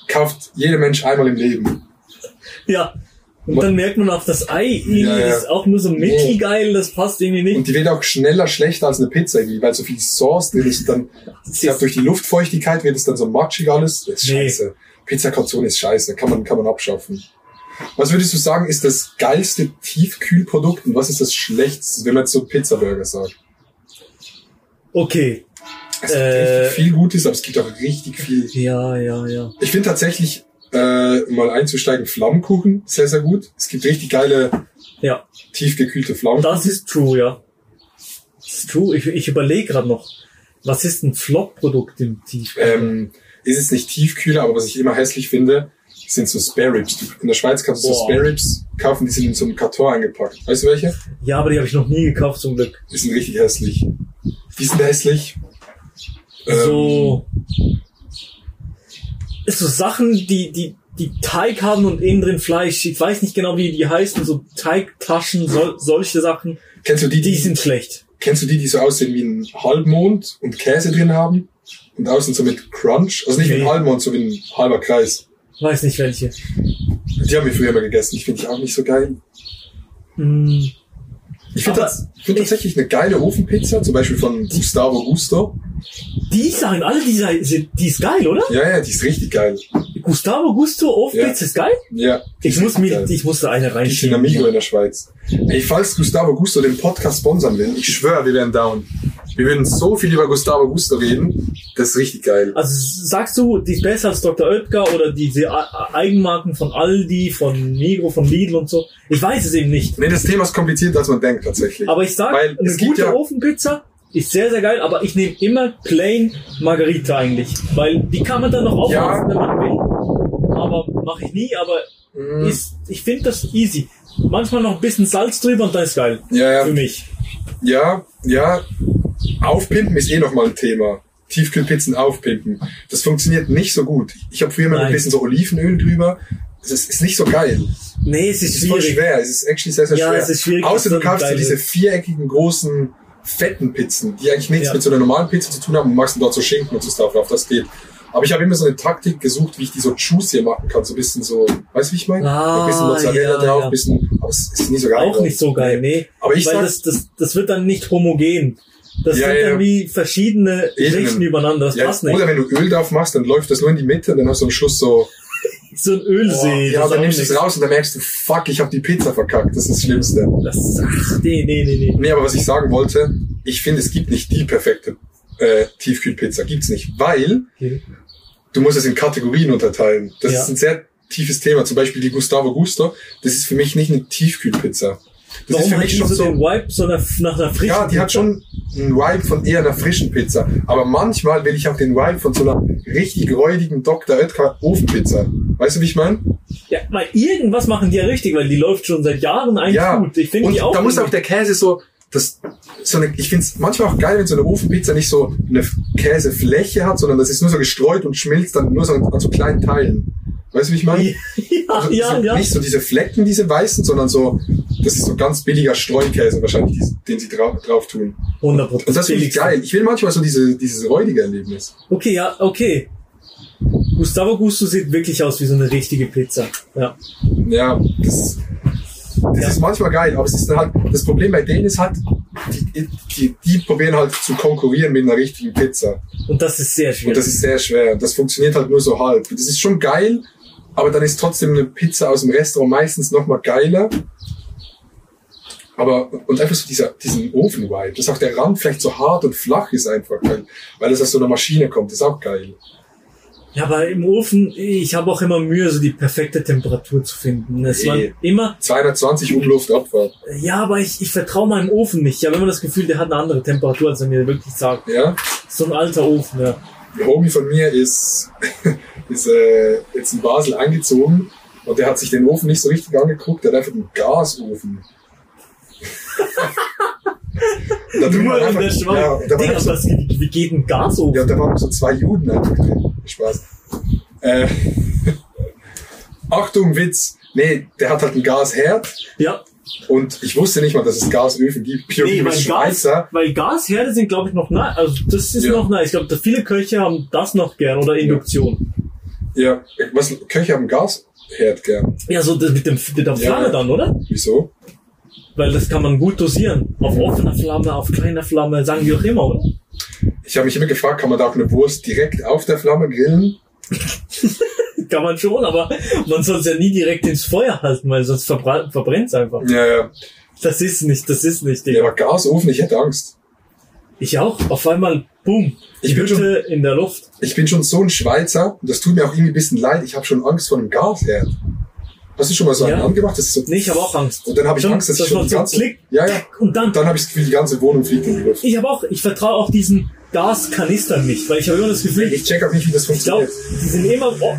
kauft jeder Mensch einmal im Leben. Ja. Und dann merkt man auch, das Ei Ja, ja. ist auch nur so mittelgeil, das passt irgendwie nicht. Und die wird auch schneller schlechter als eine Pizza irgendwie, weil so viel Sauce drin ist. Dann, ich glaube, durch die Luftfeuchtigkeit wird es dann so matschig alles. Das ist Nee. scheiße. Pizza Calzone ist scheiße. Kann man, kann man abschaffen. Was würdest du sagen, ist das geilste Tiefkühlprodukt und was ist das schlechteste, wenn man so Pizzaburger sagt? Okay. Es gibt Äh. viel Gutes, aber es gibt auch richtig viel. Ja, ja, ja. Ich finde tatsächlich, äh, mal einzusteigen, Flammkuchen sehr, sehr gut. Es gibt richtig geile, Ja. tiefgekühlte Flammkuchen. Das ist true, ja. Das ist true. Ich, ich überlege gerade noch, was ist ein Flop-Produkt im Tief? ähm, ist es nicht Tiefkühler, aber was ich immer hässlich finde, sind so Spare Ribs. In der Schweiz kannst du so Boah. Spare Ribs kaufen, die sind in so einem Karton eingepackt. Weißt du welche? Ja, aber die habe ich noch nie gekauft, zum Glück. Die sind richtig hässlich. Die sind hässlich. Ähm, So. Ist so Sachen, die, die, die Teig haben und innen drin Fleisch. Ich weiß nicht genau, wie die heißen. So Teigtaschen, sol, solche Sachen. kennst du die, Die sind schlecht. kennst du die, die so aussehen wie ein Halbmond und Käse drin haben? Und außen so mit Crunch? Also nicht wie Nee. ein Halbmond, so wie ein halber Kreis. Weiß nicht welche. Die haben wir früher immer gegessen. Ich finde die auch nicht so geil. Hm. Ich finde ich find tatsächlich eine geile Ofenpizza, zum Beispiel von Gustavo Gusto. Die Sachen, alle die, sind- die ist geil, oder? Ja, ja, die ist richtig geil. Gustavo Gusto Ofenpizza Ja. ist geil? Ja. Ich muss mir, geil. ich muss da eine Die sind reinschieben. Amigo in der Schweiz. Ey, falls Gustavo Gusto den Podcast sponsern will, ich schwöre, wir wären down. Wir würden so viel über Gustavo Gusto reden. Das ist richtig geil. Also sagst du, die ist besser als Dr. Oetker oder diese Eigenmarken von Aldi, von Migro, von Lidl und so? Ich weiß es eben nicht. Nee, das Thema ist komplizierter, als man denkt, tatsächlich. Aber ich sag, Weil eine gute ja- Ofenpizza ist sehr, sehr geil, aber ich nehme immer Plain Margarita eigentlich. Weil die kann man dann noch aufmachen, Ja. wenn man will. Aber mache ich nie, aber Mhm. ist, ich finde das easy. Manchmal noch ein bisschen Salz drüber und dann ist geil. Ja, ja. Für mich. Ja, ja. Aufpimpen ist eh nochmal ein Thema. Tiefkühlpizzen aufpimpen. Das funktioniert nicht so gut. Ich habe früher mal ein bisschen so Olivenöl drüber. Es ist, nicht so geil. Nee, es ist Es ist voll schwierig. schwer. Es ist actually sehr, sehr Ja, schwer. es ist schwierig, Außer du kaufst dir diese viereckigen, großen, fetten Pizzen, die eigentlich nichts Ja. mit so einer normalen Pizza zu tun haben und machst dann dort so Schinken und so Stuff drauf. Das geht. Aber ich habe immer so eine Taktik gesucht, wie ich die so juicy machen kann. So ein bisschen so, weißt du, wie ich meine? Ah, ein bisschen Mozzarella ja, drauf, ja. ein bisschen, aber es ist nicht so geil. Auch nicht so geil, nee. Aber ich Weil sag- das, das, das wird dann nicht homogen. Das Ja, wird ja. dann wie verschiedene Ebenen. Schichten übereinander. Das Ja, passt nicht. oder wenn du Öl drauf machst, dann läuft das nur in die Mitte und dann hast du am Schluss so, so ein Ölsee. ja, das dann nimmst du es raus und dann merkst du, fuck, ich habe die Pizza verkackt. Das ist das Schlimmste. Das, ach, nee, nee, nee, nee. Nee, aber was ich sagen wollte, ich finde, es gibt nicht die perfekte äh, Tiefkühlpizza. Gibt's nicht, weil Okay. du musst es in Kategorien unterteilen. Das Ja. ist ein sehr tiefes Thema. Zum Beispiel die Gustavo Gusto, das ist für mich nicht eine Tiefkühlpizza. Das Warum ist für hat mich schon so so, den Vibe so nach, einer frischen ja, die hat Pizza? schon einen Vibe von eher einer frischen Pizza. Aber manchmal will ich auch den Vibe von so einer richtig räudigen Dr. Oetker Ofenpizza. Weißt du, wie ich meine? Ja, weil irgendwas machen die ja richtig, weil die läuft schon seit Jahren eigentlich Ja, gut. Ich finde die auch da muss auch der Käse so, das, so eine, ich finde es manchmal auch geil, wenn so eine Ofenpizza nicht so eine Käsefläche hat, sondern das ist nur so gestreut und schmilzt dann nur so an so kleinen Teilen. Weißt du, wie ich meine? ja, Also ja, so, ja. Nicht so diese Flecken, diese weißen, sondern so, das ist so ganz billiger Streukäse wahrscheinlich, den sie drauf, drauf tun. 100 Und das finde ich geil. Ich will manchmal so diese, dieses räudige Erlebnis. Okay, ja, okay. Gustavo Gusto sieht wirklich aus wie so eine richtige Pizza. Ja. Ja, das, das Ja. ist manchmal geil, aber es ist dann halt, das Problem bei denen ist halt, die, die, die probieren halt zu konkurrieren mit einer richtigen Pizza. Und das ist sehr Und schwierig. das ist sehr schwer. Das funktioniert halt nur so halb. Das ist schon geil, aber dann ist trotzdem eine Pizza aus dem Restaurant meistens noch mal geiler. Aber, und einfach so dieser, diesen Ofen-Vibe, dass auch der Rand vielleicht so hart und flach ist einfach, weil, weil es aus so einer Maschine kommt, ist auch geil. Ja, aber im Ofen, ich habe auch immer Mühe, so die perfekte Temperatur zu finden. Es war Nee. immer, 220 Umluftabfahrt. ja, aber ich, ich vertraue meinem Ofen nicht. Ich habe immer das Gefühl, der hat eine andere Temperatur, als er mir wirklich sagt. Ja? So ein alter Ofen, ja. Ein Homie von mir ist, ist äh, jetzt in Basel eingezogen und der hat sich den Ofen nicht so richtig angeguckt, der hat einfach einen Gasofen. Und da Nur in einfach- der Schweiz. Ja, und da Digga, so, was, wie wie geht ein Gasofen? ja, da waren so zwei Juden einfach drin. Spaß. Äh, Achtung, Witz. Nee, der hat halt einen Gasherd Ja, und ich wusste nicht mal, dass es Gasöfen gibt. Pio nee, weil Gas, weil Gasherde sind, glaube ich, noch nice. Also, das ist Ja. noch nice. Ich glaube, viele Köche haben das noch gern oder Induktion. Ja, was, Köche haben Gasherd gern. Ja, so das mit dem mit der Ja, Flamme ja. dann, oder? Wieso? Weil das kann man gut dosieren. Auf offener Flamme, auf kleiner Flamme, sagen die auch immer, oder? Ich habe mich immer gefragt, kann man da auch eine Wurst direkt auf der Flamme grillen? Kann man schon, aber man soll es ja nie direkt ins Feuer halten, weil sonst verbrennt es einfach. Ja, ja. Das ist nicht, das ist nicht, Ja, Digga. aber Gasofen, ich hätte Angst. Ich auch. Auf einmal, boom, Ich bin Hütte in der Luft. Ich bin schon so ein Schweizer, und das tut mir auch irgendwie ein bisschen leid, ich habe schon Angst vor einem Gasherd. Hast du schon mal so einen Ja. angemacht? Das ist so, Nee, ich habe auch Angst. Und dann habe ich Schon, Angst, dass ich dass schon man die so ganze... klickt, ja, ja. Und dann, dann habe ich das Gefühl, die ganze Wohnung fliegt in die Luft. ich habe auch, ich vertraue auch diesen Gaskanistern nicht, weil ich habe immer das Gefühl, Ich check auch nicht, wie das ich glaube, funktioniert. die sind immer, oh,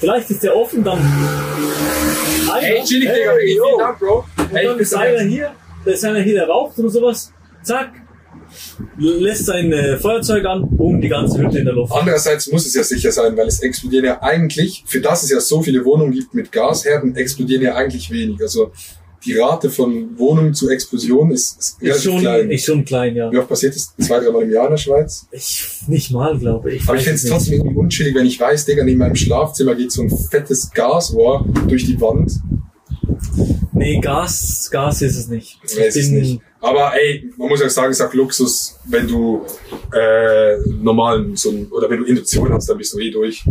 vielleicht ist der offen, dann. Einer, chillig, Digga, hey, wirklich. yo. Vielen Dank, Bro. Und Hey, dann ich ist einer hier, da ist einer hier, der raucht oder sowas, zack, lässt sein äh, Feuerzeug an, boom, die ganze Hütte in der Luft. Andererseits muss es ja sicher sein, weil es explodieren ja eigentlich, für das es ja so viele Wohnungen gibt mit Gasherden, explodieren ja eigentlich wenig. Also die Rate von Wohnungen zu Explosion ist, ist Ist relativ schon, klein. ist schon klein, ja. Wie oft passiert das? Zwei, dreimal im Jahr in der Schweiz? Ich, nicht mal, glaube ich. Aber ich finde es trotzdem irgendwie unschillig, wenn ich weiß, Digga, neben meinem Schlafzimmer geht so ein fettes Gasrohr durch die Wand. Nee, Gas, Gas ist es nicht. Ich Weiß es nicht. Aber ey, man muss ja sagen, es ist auch Luxus, wenn du äh, normalen so oder wenn du Induktion hast, dann bist du eh durch.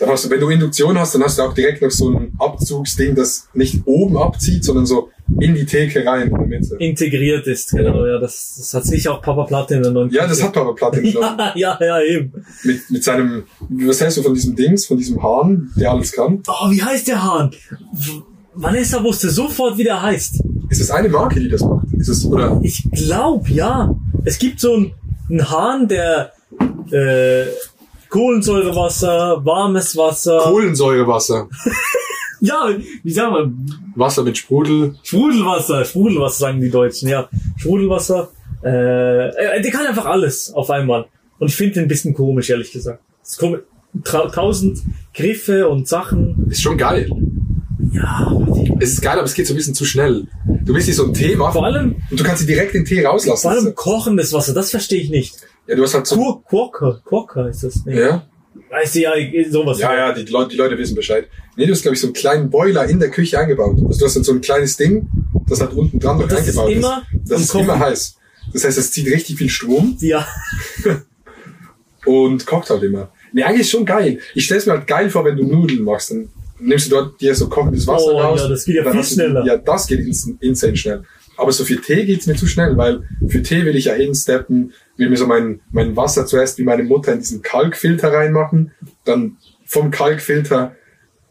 Dann hast du, wenn du Induktion hast, dann hast du auch direkt noch so ein Abzugsding, das nicht oben abzieht, sondern so in die Theke rein in der Mitte. Integriert ist, genau, ja. Das, das hat sicher auch Papa Platte in der neuen Ja, das hat Papa Platte genommen. Ja, ja, eben. mit, mit seinem, was heißt du von diesem Dings, von diesem Hahn, der alles kann? Oh, wie heißt der Hahn? Vanessa wusste sofort, wie der heißt. Ist das eine Marke, die das macht? Ist es, oder? Ich glaube, ja. Es gibt so einen, einen Hahn, der äh, Kohlensäurewasser, warmes Wasser. Kohlensäurewasser. ja, wie sagen wir? Wasser mit Sprudel. Sprudelwasser. Sprudelwasser sagen die Deutschen, ja. Sprudelwasser. Äh, äh, der kann einfach alles auf einmal. Und ich finde den ein bisschen komisch, ehrlich gesagt. Es kommen tausend Griffe und Sachen. Ist schon geil. Ja, Es ist geil, aber es geht so ein bisschen zu schnell. Du willst dir so einen Tee machen vor allem, und du kannst dir direkt den Tee rauslassen. vor allem kochendes Wasser, das verstehe ich nicht. Ja, du hast halt so. Quok- Quokka, Quokka ist das. Nee. Ja, Weißt du, ja, sowas. ja, ja die, Leute, die Leute wissen Bescheid. Nee, du hast, glaube ich, so einen kleinen Boiler in der Küche eingebaut. Also du hast dann so ein kleines Ding, das halt unten dran noch das ist eingebaut immer ist. Das ist Kochen. immer heiß. Das heißt, es zieht richtig viel Strom Ja, und kocht halt immer. Nee, eigentlich ist schon geil. Ich stell's mir halt geil vor, wenn du Nudeln machst. Dann nimmst du dort dir so kochendes Wasser Oh, raus. ja, das geht ja dann viel hast du- schneller. Ja, das geht ins- insane schnell. Aber so für Tee geht's mir zu schnell, weil für Tee will ich ja hinsteppen, will mir so mein, mein Wasser zuerst wie meine Mutter in diesen Kalkfilter reinmachen, dann vom Kalkfilter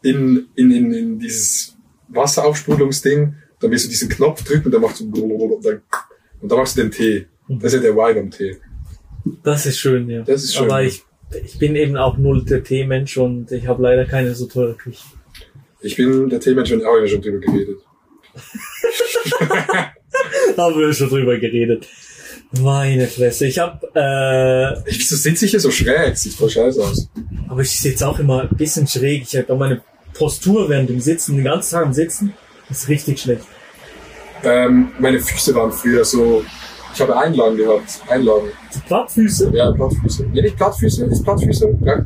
in, in, in, in dieses Wasseraufsprudelungsding, dann willst du diesen Knopf drücken und dann machst du und dann, und dann machst du den Tee. Das ist ja der Wein am Tee. das ist schön, ja. Das ist schön. Aber ich, ich bin eben auch null der Teemensch und ich habe leider keine so teure Küche. Ich bin der Teemensch und auch schon drüber geredet. Haben wir schon drüber geredet. Meine Fresse. Ich habe, äh, wieso sitze ich hier so schräg? Sieht voll scheiße aus. aber ich sitze auch immer ein bisschen schräg. Ich habe meine Postur während dem Sitzen, den ganzen Tag am Sitzen, ist richtig schlecht. Ähm, meine Füße waren früher so. Ich habe Einlagen gehabt. Einlagen. Die Plattfüße, Ja, Plattfüße. Ja, nicht Plattfüße, ist Plattfüße? Ja,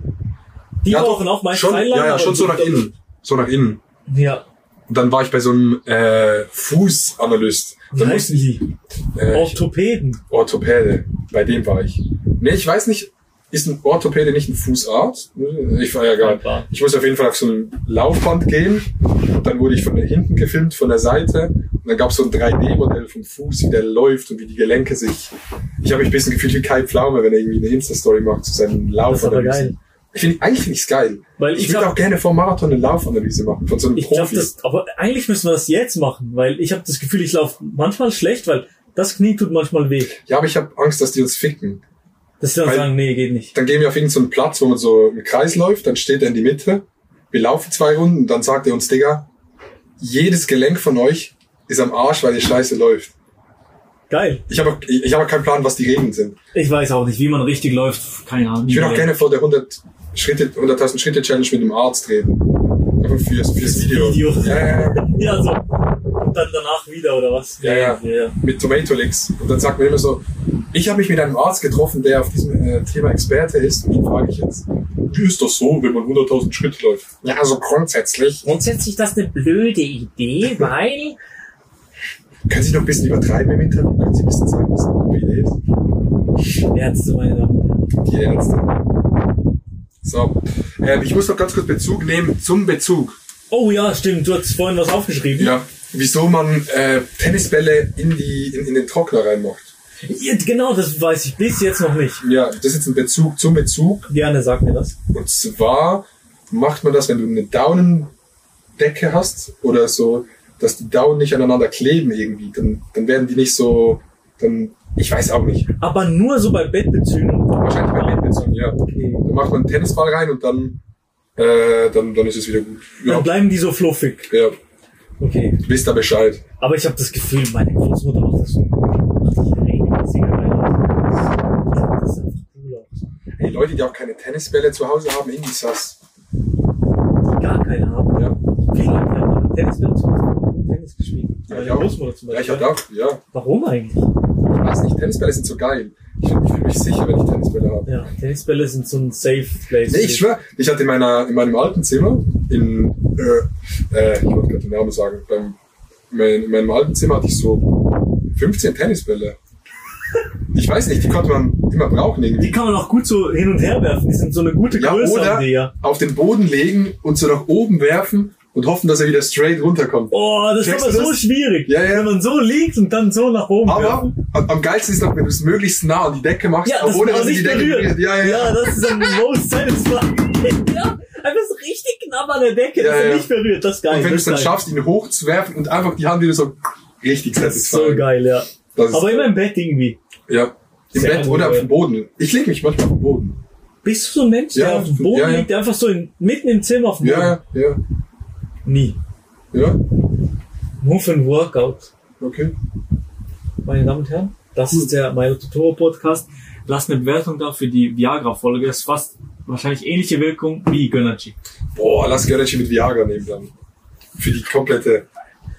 die ja, brauchen auch meistens schon, Einlagen. Ja, ja, schon so nach innen. So nach innen. Ja. Und dann war ich bei so einem äh, Fußanalyst. Dann heißen musste die? äh, Orthopäden. Orthopäde. Bei dem war ich. Nee, ich weiß nicht, ist ein Orthopäde nicht ein Fußarzt? Ich war ja gar Scheinbar. Ich muss auf jeden Fall auf so ein Laufband gehen. Und dann wurde ich von hinten gefilmt, von der Seite. Und dann gab es so ein 3D-Modell vom Fuß, wie der läuft und wie die Gelenke sich. Ich habe mich ein bisschen gefühlt wie Kai Pflaume, wenn er irgendwie eine Insta-Story macht zu seinem Das ist aber geil. Ich finde, eigentlich finde ich es geil. Weil Ich ich würde hab- auch gerne vor Marathon eine Laufanalyse machen, von so einem Ich Profi. das, aber eigentlich müssen wir das jetzt machen, weil ich habe das Gefühl, ich laufe manchmal schlecht, weil das Knie tut manchmal weh. ja, aber ich habe Angst, dass die uns ficken. Dass sie dann Weil- sagen, nee, geht nicht. Dann gehen wir auf irgendeinen so Platz, wo man so im Kreis läuft, dann steht er in die Mitte. Wir laufen zwei Runden und dann sagt er uns, Digga, jedes Gelenk von euch ist am Arsch, weil ihr scheiße läuft. Geil. Ich habe auch, ich, ich auch keinen Plan, was die Regeln sind. Ich weiß auch nicht, wie man richtig läuft. Keine Ahnung. Ich würde auch gerne vor der 100 Schritte, 100.000 Schritte Challenge mit einem Arzt reden. Einfach fürs, fürs Video. Video. Ja, ja, ja. Ja, so. Und dann danach wieder, oder was? Ja, ja. ja. Mit Tomato Licks. Und dann sagt man immer so, ich habe mich mit einem Arzt getroffen, der auf diesem äh, Thema Experte ist. Und ihn frage ich jetzt, wie ist das so, wenn man 100.000 Schritte läuft? Ja, also grundsätzlich. Grundsätzlich ist das eine blöde Idee, weil... Können Sie noch ein bisschen übertreiben im Interview? Können Sie ein bisschen sagen, was eine gute Idee ist? Ärzte, meine Damen und Herren. Die Ärzte. So. Ähm, ich muss noch ganz kurz Bezug nehmen zum Bezug. Oh ja, stimmt, du hast vorhin was aufgeschrieben. Ja. Wieso man äh, Tennisbälle in, die, in, in den Trockner reinmacht. Ja, genau, das weiß ich bis jetzt noch nicht. Ja, das ist jetzt ein Bezug zum Bezug. Gerne sag mir das. Und zwar macht man das, wenn du eine Daunendecke hast oder so, dass die Daunen nicht aneinander kleben irgendwie. Dann, dann werden die nicht so, dann, ich weiß auch nicht. Aber nur so bei Bettbezügen. Wahrscheinlich bei Bettbezügen, ja. Okay. Macht man einen Tennisball rein und dann, äh, dann, dann ist es wieder gut. Ja, Dann bleiben die so fluffig. ja. Okay. wisst ihr Bescheid. Aber ich habe das Gefühl, meine Großmutter macht das so. Macht sich regelmäßig rein. Ich glaub, Das einfach cool aus. Ey, Leute, die auch keine Tennisbälle zu Hause haben, irgendwie das. Die gar keine haben. Ja, Viele Leute haben Tennisbälle zu Hause und Tennis gespielt. Ja, Meine. Großmutter zum ja ich Beispiel. hab auch, ja. Warum eigentlich? Ich weiß nicht, Tennisbälle sind so geil. Ich, ich fühle mich sicher, wenn ich Tennisbälle habe. Ja, Tennisbälle sind so ein Safe Place. Nee, ich schwör, ich hatte in meiner, in meinem alten Zimmer, in, äh, äh, ich wollte gerade den Namen sagen, beim, mein, in meinem alten Zimmer hatte ich so 15 Tennisbälle. Ich weiß nicht, die konnte man immer brauchen irgendwie. Die kann man auch gut so hin und her werfen. Die sind so eine gute Ja, Größe oder haben die ja. auf den Boden legen und so nach oben werfen und hoffen, dass er wieder straight runterkommt. Oh, das ist Checkst aber du so das? schwierig. Ja, ja. Wenn man so liegt und dann so nach oben Aber werfen. am geilsten ist noch, wenn du es möglichst nah an die Decke machst, Ja, aber das ohne dass die nicht Decke berührt. berührt. Ja, ja, ja. das ist ein most satisfying. ja, einfach so richtig knapp an der Decke, Ja, dass er ja. nicht berührt. Das ist geil. Und wenn du es dann ist geil. schaffst, ihn hochzuwerfen und einfach die Hand wieder so richtig Das ist satisfying. so geil, ja. Das ist Aber immer im Bett irgendwie. Ja. Im Sehr Bett oder auf ja. dem Boden. Ich lege mich manchmal auf den Boden. Bist du so ein Mensch, der Ja, auf dem Boden ja, ja. liegt, der einfach so in, mitten im Zimmer auf dem Boden? Ja, ja, Nie. ja. Nur für ein Workout. Okay. Meine Damen und Herren, das ist der Milo Totoro Podcast. Lasst eine Bewertung da für die Viagra-Folge. Ist fast wahrscheinlich ähnliche Wirkung wie Gönnergy. Boah, lass Gönnerchi mit Viagra nehmen dann. Für die komplette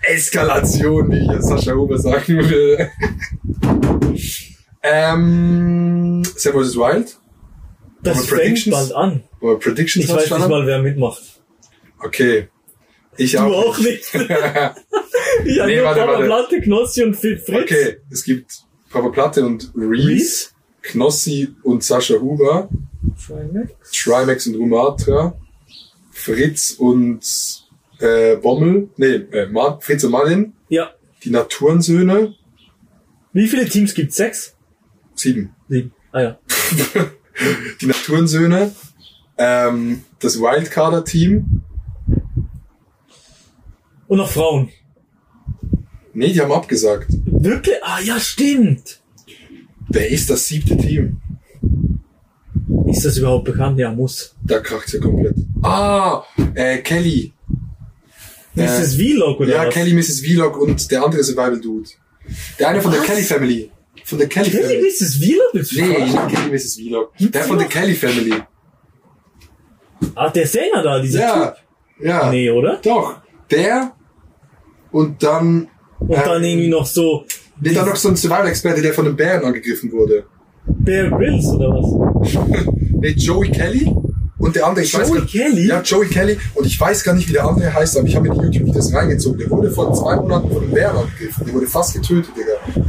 Eskalation, wie hier Sascha Huber sagen will. ähm, Sam vs. Wild? Das fängt bald an. Oder Predictions Ich weiß nicht mal, wer mitmacht. Okay. Ich Du auch. auch nicht. Ich habe Nee, nur warte, Papa warte. Platte, Knossi und Fritz. okay, es gibt Papa Platte und Reese, Reese? Knossi und Sascha Huber, Trimax. Trimax und Rumatra, Fritz und äh, Bommel, nee, äh, Mar Fritz und Marlin, Ja. die Naturensöhne, Wie viele Teams gibt's? Sechs? sieben. Sieben. Ah ja. die Naturensöhne, ähm, das Wildcarder-Team. Und noch Frauen. Nee, die haben abgesagt. Wirklich? Ah ja, stimmt. Wer ist das siebte Team? Ist das überhaupt bekannt? Ja, muss. Da kracht's ja komplett. Ah, äh, Kelly. Ist das Vlog oder ja, was? Kelly, Mrs. Vlog und der andere Survival Dude. Der eine von der Was? Kelly Family. Von der Kelly Kelly, Family. das Vlog? Nee, nicht Kelly, Mrs. Vlog. Gibt's Der von der noch? Kelly Family. Ah, der Sänger da, dieser Ja, Typ. ja. Nee, oder? Doch. Der und dann, Und äh, dann irgendwie noch so nee, dann noch so ein Survival-Experte, der von einem Bären angegriffen wurde. Bear Grylls oder was? Nee, Joey Kelly und der andere, ich weiß Joey gar Kelly? Ja, Joey Kelly. Und ich weiß gar nicht, wie der andere heißt, aber ich habe mir die YouTube-Videos reingezogen. Der wurde vor zwei Monaten von einem Bären angegriffen. Der wurde fast getötet, Digga.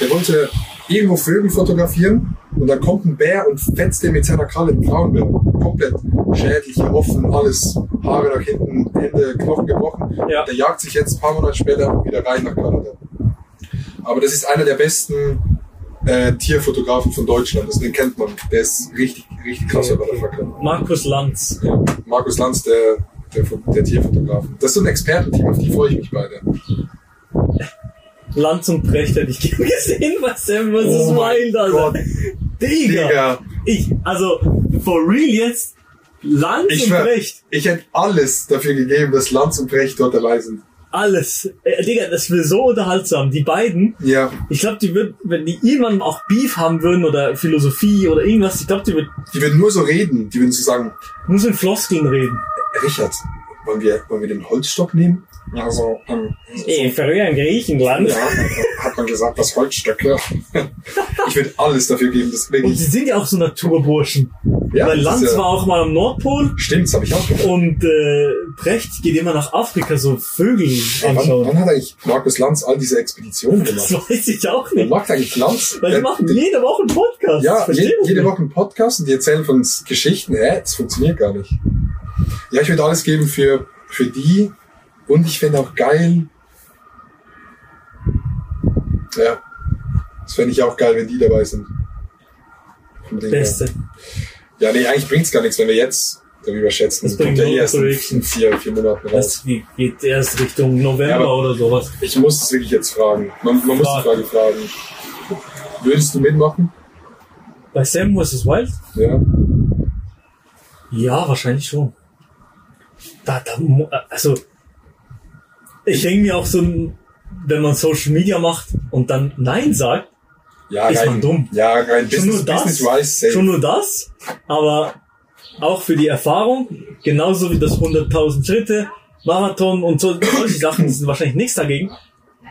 Der wollte irgendwo Vögel fotografieren und dann kommt ein Bär und fetzt den mit seiner Kralle einen Braunbär. Komplett Schädel hier offen, alles, Haare nach hinten, Hände, Knochen gebrochen. Ja. Der jagt sich jetzt ein paar Monate später wieder rein nach Kanada. Aber das ist einer der besten äh, Tierfotografen von Deutschland. Also den kennt man. Der ist richtig, richtig krasser Motherfucker. Markus Lanz. Ja, Markus Lanz, der, der, der Tierfotograf. Das ist so ein Expertenteam, auf die freue ich mich beide. Lanz und Brecht hätte ich gern gesehen Sam vs. Oh mein Wild, Alter. Gott. Digga. Digga, Ich, also, for real jetzt, Lanz ich, und Brecht. ich hätte alles dafür gegeben, dass Lanz und Brecht dort dabei sind. Alles. Äh, Digga, das wäre so unterhaltsam. Die beiden, Ja, ich glaube, die würden, wenn die irgendwann auch Beef haben würden oder Philosophie oder irgendwas, ich glaube, die würden die würden nur so reden. Die würden so sagen, nur so in Floskeln reden. Richard, wollen wir, wollen wir den Holzstock nehmen? Also, ähm, Ey, früher in Griechenland. ja, hat man gesagt, das Holzstöcke. ich würde alles dafür geben, das Und wirklich. sie sind ja auch so Naturburschen. Ja, Weil das Lanz ja, war auch mal am Nordpol Stimmt, das habe ich auch gemacht. und äh, Brecht geht immer nach Afrika so Vögel Ey, wann, anschauen. wann hat eigentlich Markus Lanz all diese Expeditionen Das gemacht? weiß ich auch nicht. macht eigentlich Lanz? Weil die Der- machen jede Woche einen Podcast. Ja, je, das jede. Woche einen Podcast und die erzählen von uns Geschichten. Hä? Das funktioniert gar nicht. Ja, ich würde alles geben für, für die. Und ich fände auch geil. Ja. Das fände ich auch geil, wenn die dabei sind. Her. Beste. Ja, nee, eigentlich bringt's gar nichts, wenn wir jetzt darüber schätzen. Das bringt ja erst in vier, vier Monaten raus. Das geht erst Richtung November Ja, oder sowas. Ich muss es wirklich jetzt fragen. Man, man muss die Frag. Frage fragen. Würdest du mitmachen? Bei Sam vs. Wild? Ja. Ja, wahrscheinlich schon. Da, da, also, ich denke mir auch so, wenn man Social Media macht und dann Nein sagt, Ja, Ist rein, man dumm. Ja, rein schon nur Business, das, Business-wise safe. schon nur das, aber auch für die Erfahrung, genauso wie das 100.000 Schritte, Marathon und so, solche Sachen sind wahrscheinlich nichts dagegen.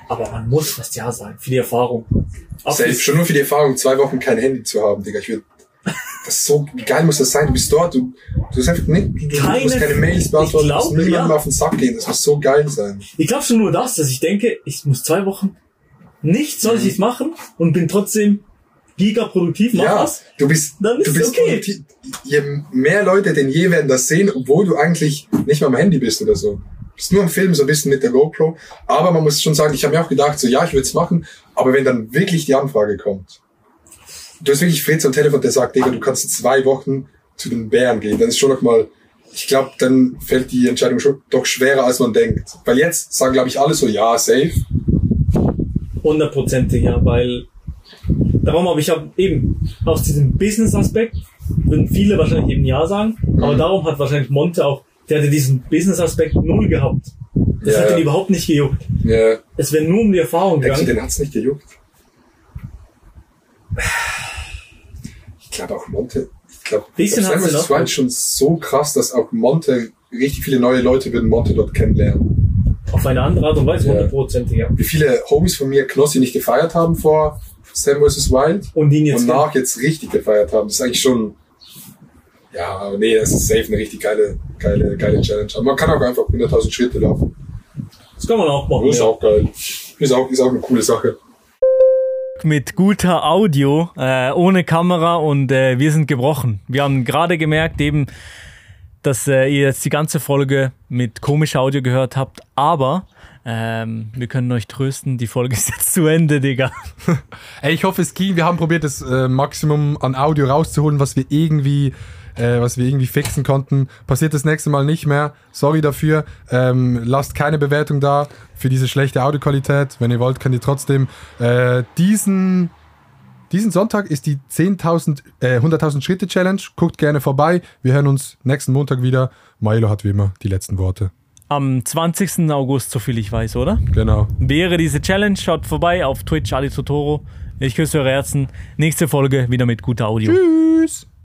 Aber man muss fast Ja sagen, für die Erfahrung. Auch Safe, schon nur für die Erfahrung, zwei Wochen kein Handy zu haben, Digga. Ich würde, das so, wie geil muss das sein? Du bist dort, du, du hast einfach nicht, du Keine- musst keine Mails beantworten, du musst niemandem ja. auf den Sack gehen. Das muss so geil sein. Ich glaube schon nur das, dass ich denke, ich muss zwei Wochen nichts Mhm. solches machen und bin trotzdem gigaproduktiv, mach ja, was. du bist, Dann ist du bist okay. produktiv. Je mehr Leute denn je werden das sehen, obwohl du eigentlich nicht mal am Handy bist oder so. Du bist nur am Film so ein bisschen mit der GoPro. Aber man muss schon sagen, ich habe mir auch gedacht, so ja, ich würde es machen, aber wenn dann wirklich die Anfrage kommt, du hast wirklich Fritz am Telefon, der sagt, Digga, du kannst zwei Wochen zu den Bären gehen, dann ist schon noch mal, ich glaube, dann fällt die Entscheidung schon doch schwerer, als man denkt. Weil jetzt sagen, glaube ich, alle so, ja, safe. Hundertprozentig, ja, weil darum habe ich hab eben aus diesem Business-Aspekt würden viele wahrscheinlich eben Ja sagen, aber Mhm. darum hat wahrscheinlich Monte auch, der hatte diesen Business-Aspekt null gehabt. Das Ja, hat ihn überhaupt nicht gejuckt. Ja, Es wäre nur um die Erfahrung gegangen. den hat's nicht gejuckt? Ich glaube auch Monte, ich glaube, den das war schon so krass, dass auch Monte, richtig viele neue Leute würden Monte dort kennenlernen. Auf eine andere Art und Weise, hundertprozentig, ja. Wie viele Homies von mir Knossi nicht gefeiert haben vor Sam vs. Wild Und ihn jetzt und nach jetzt richtig gefeiert haben. Das ist eigentlich schon, ja, nee, das ist safe eine richtig geile, geile, geile Challenge. Aber man kann auch einfach 100.000 Schritte laufen. Das kann man auch machen. Das ist ja. auch geil. Ist auch, ist auch eine coole Sache. Mit guter Audio, äh, ohne Kamera und äh, wir sind gebrochen. Wir haben gerade gemerkt eben, dass äh, ihr jetzt die ganze Folge mit komischer Audio gehört habt, aber ähm, wir können euch trösten, die Folge ist jetzt zu Ende, Digga. Ey, ich hoffe, es ging. Wir haben probiert, das äh, Maximum an Audio rauszuholen, was wir irgendwie, äh, was wir irgendwie fixen konnten. Passiert das nächste Mal nicht mehr. Sorry dafür. Ähm, lasst keine Bewertung da für diese schlechte Audioqualität. Wenn ihr wollt, könnt ihr trotzdem äh, diesen diesen Sonntag ist die 10.000, äh, 100.000 Schritte Challenge. Guckt gerne vorbei. Wir hören uns nächsten Montag wieder. Milo hat wie immer die letzten Worte. Am 20. August, so viel ich weiß, oder? Genau. Wäre diese Challenge, schaut vorbei auf Twitch, Ali Totoro. Ich küsse eure Herzen. Nächste Folge wieder mit guter Audio. Tschüss.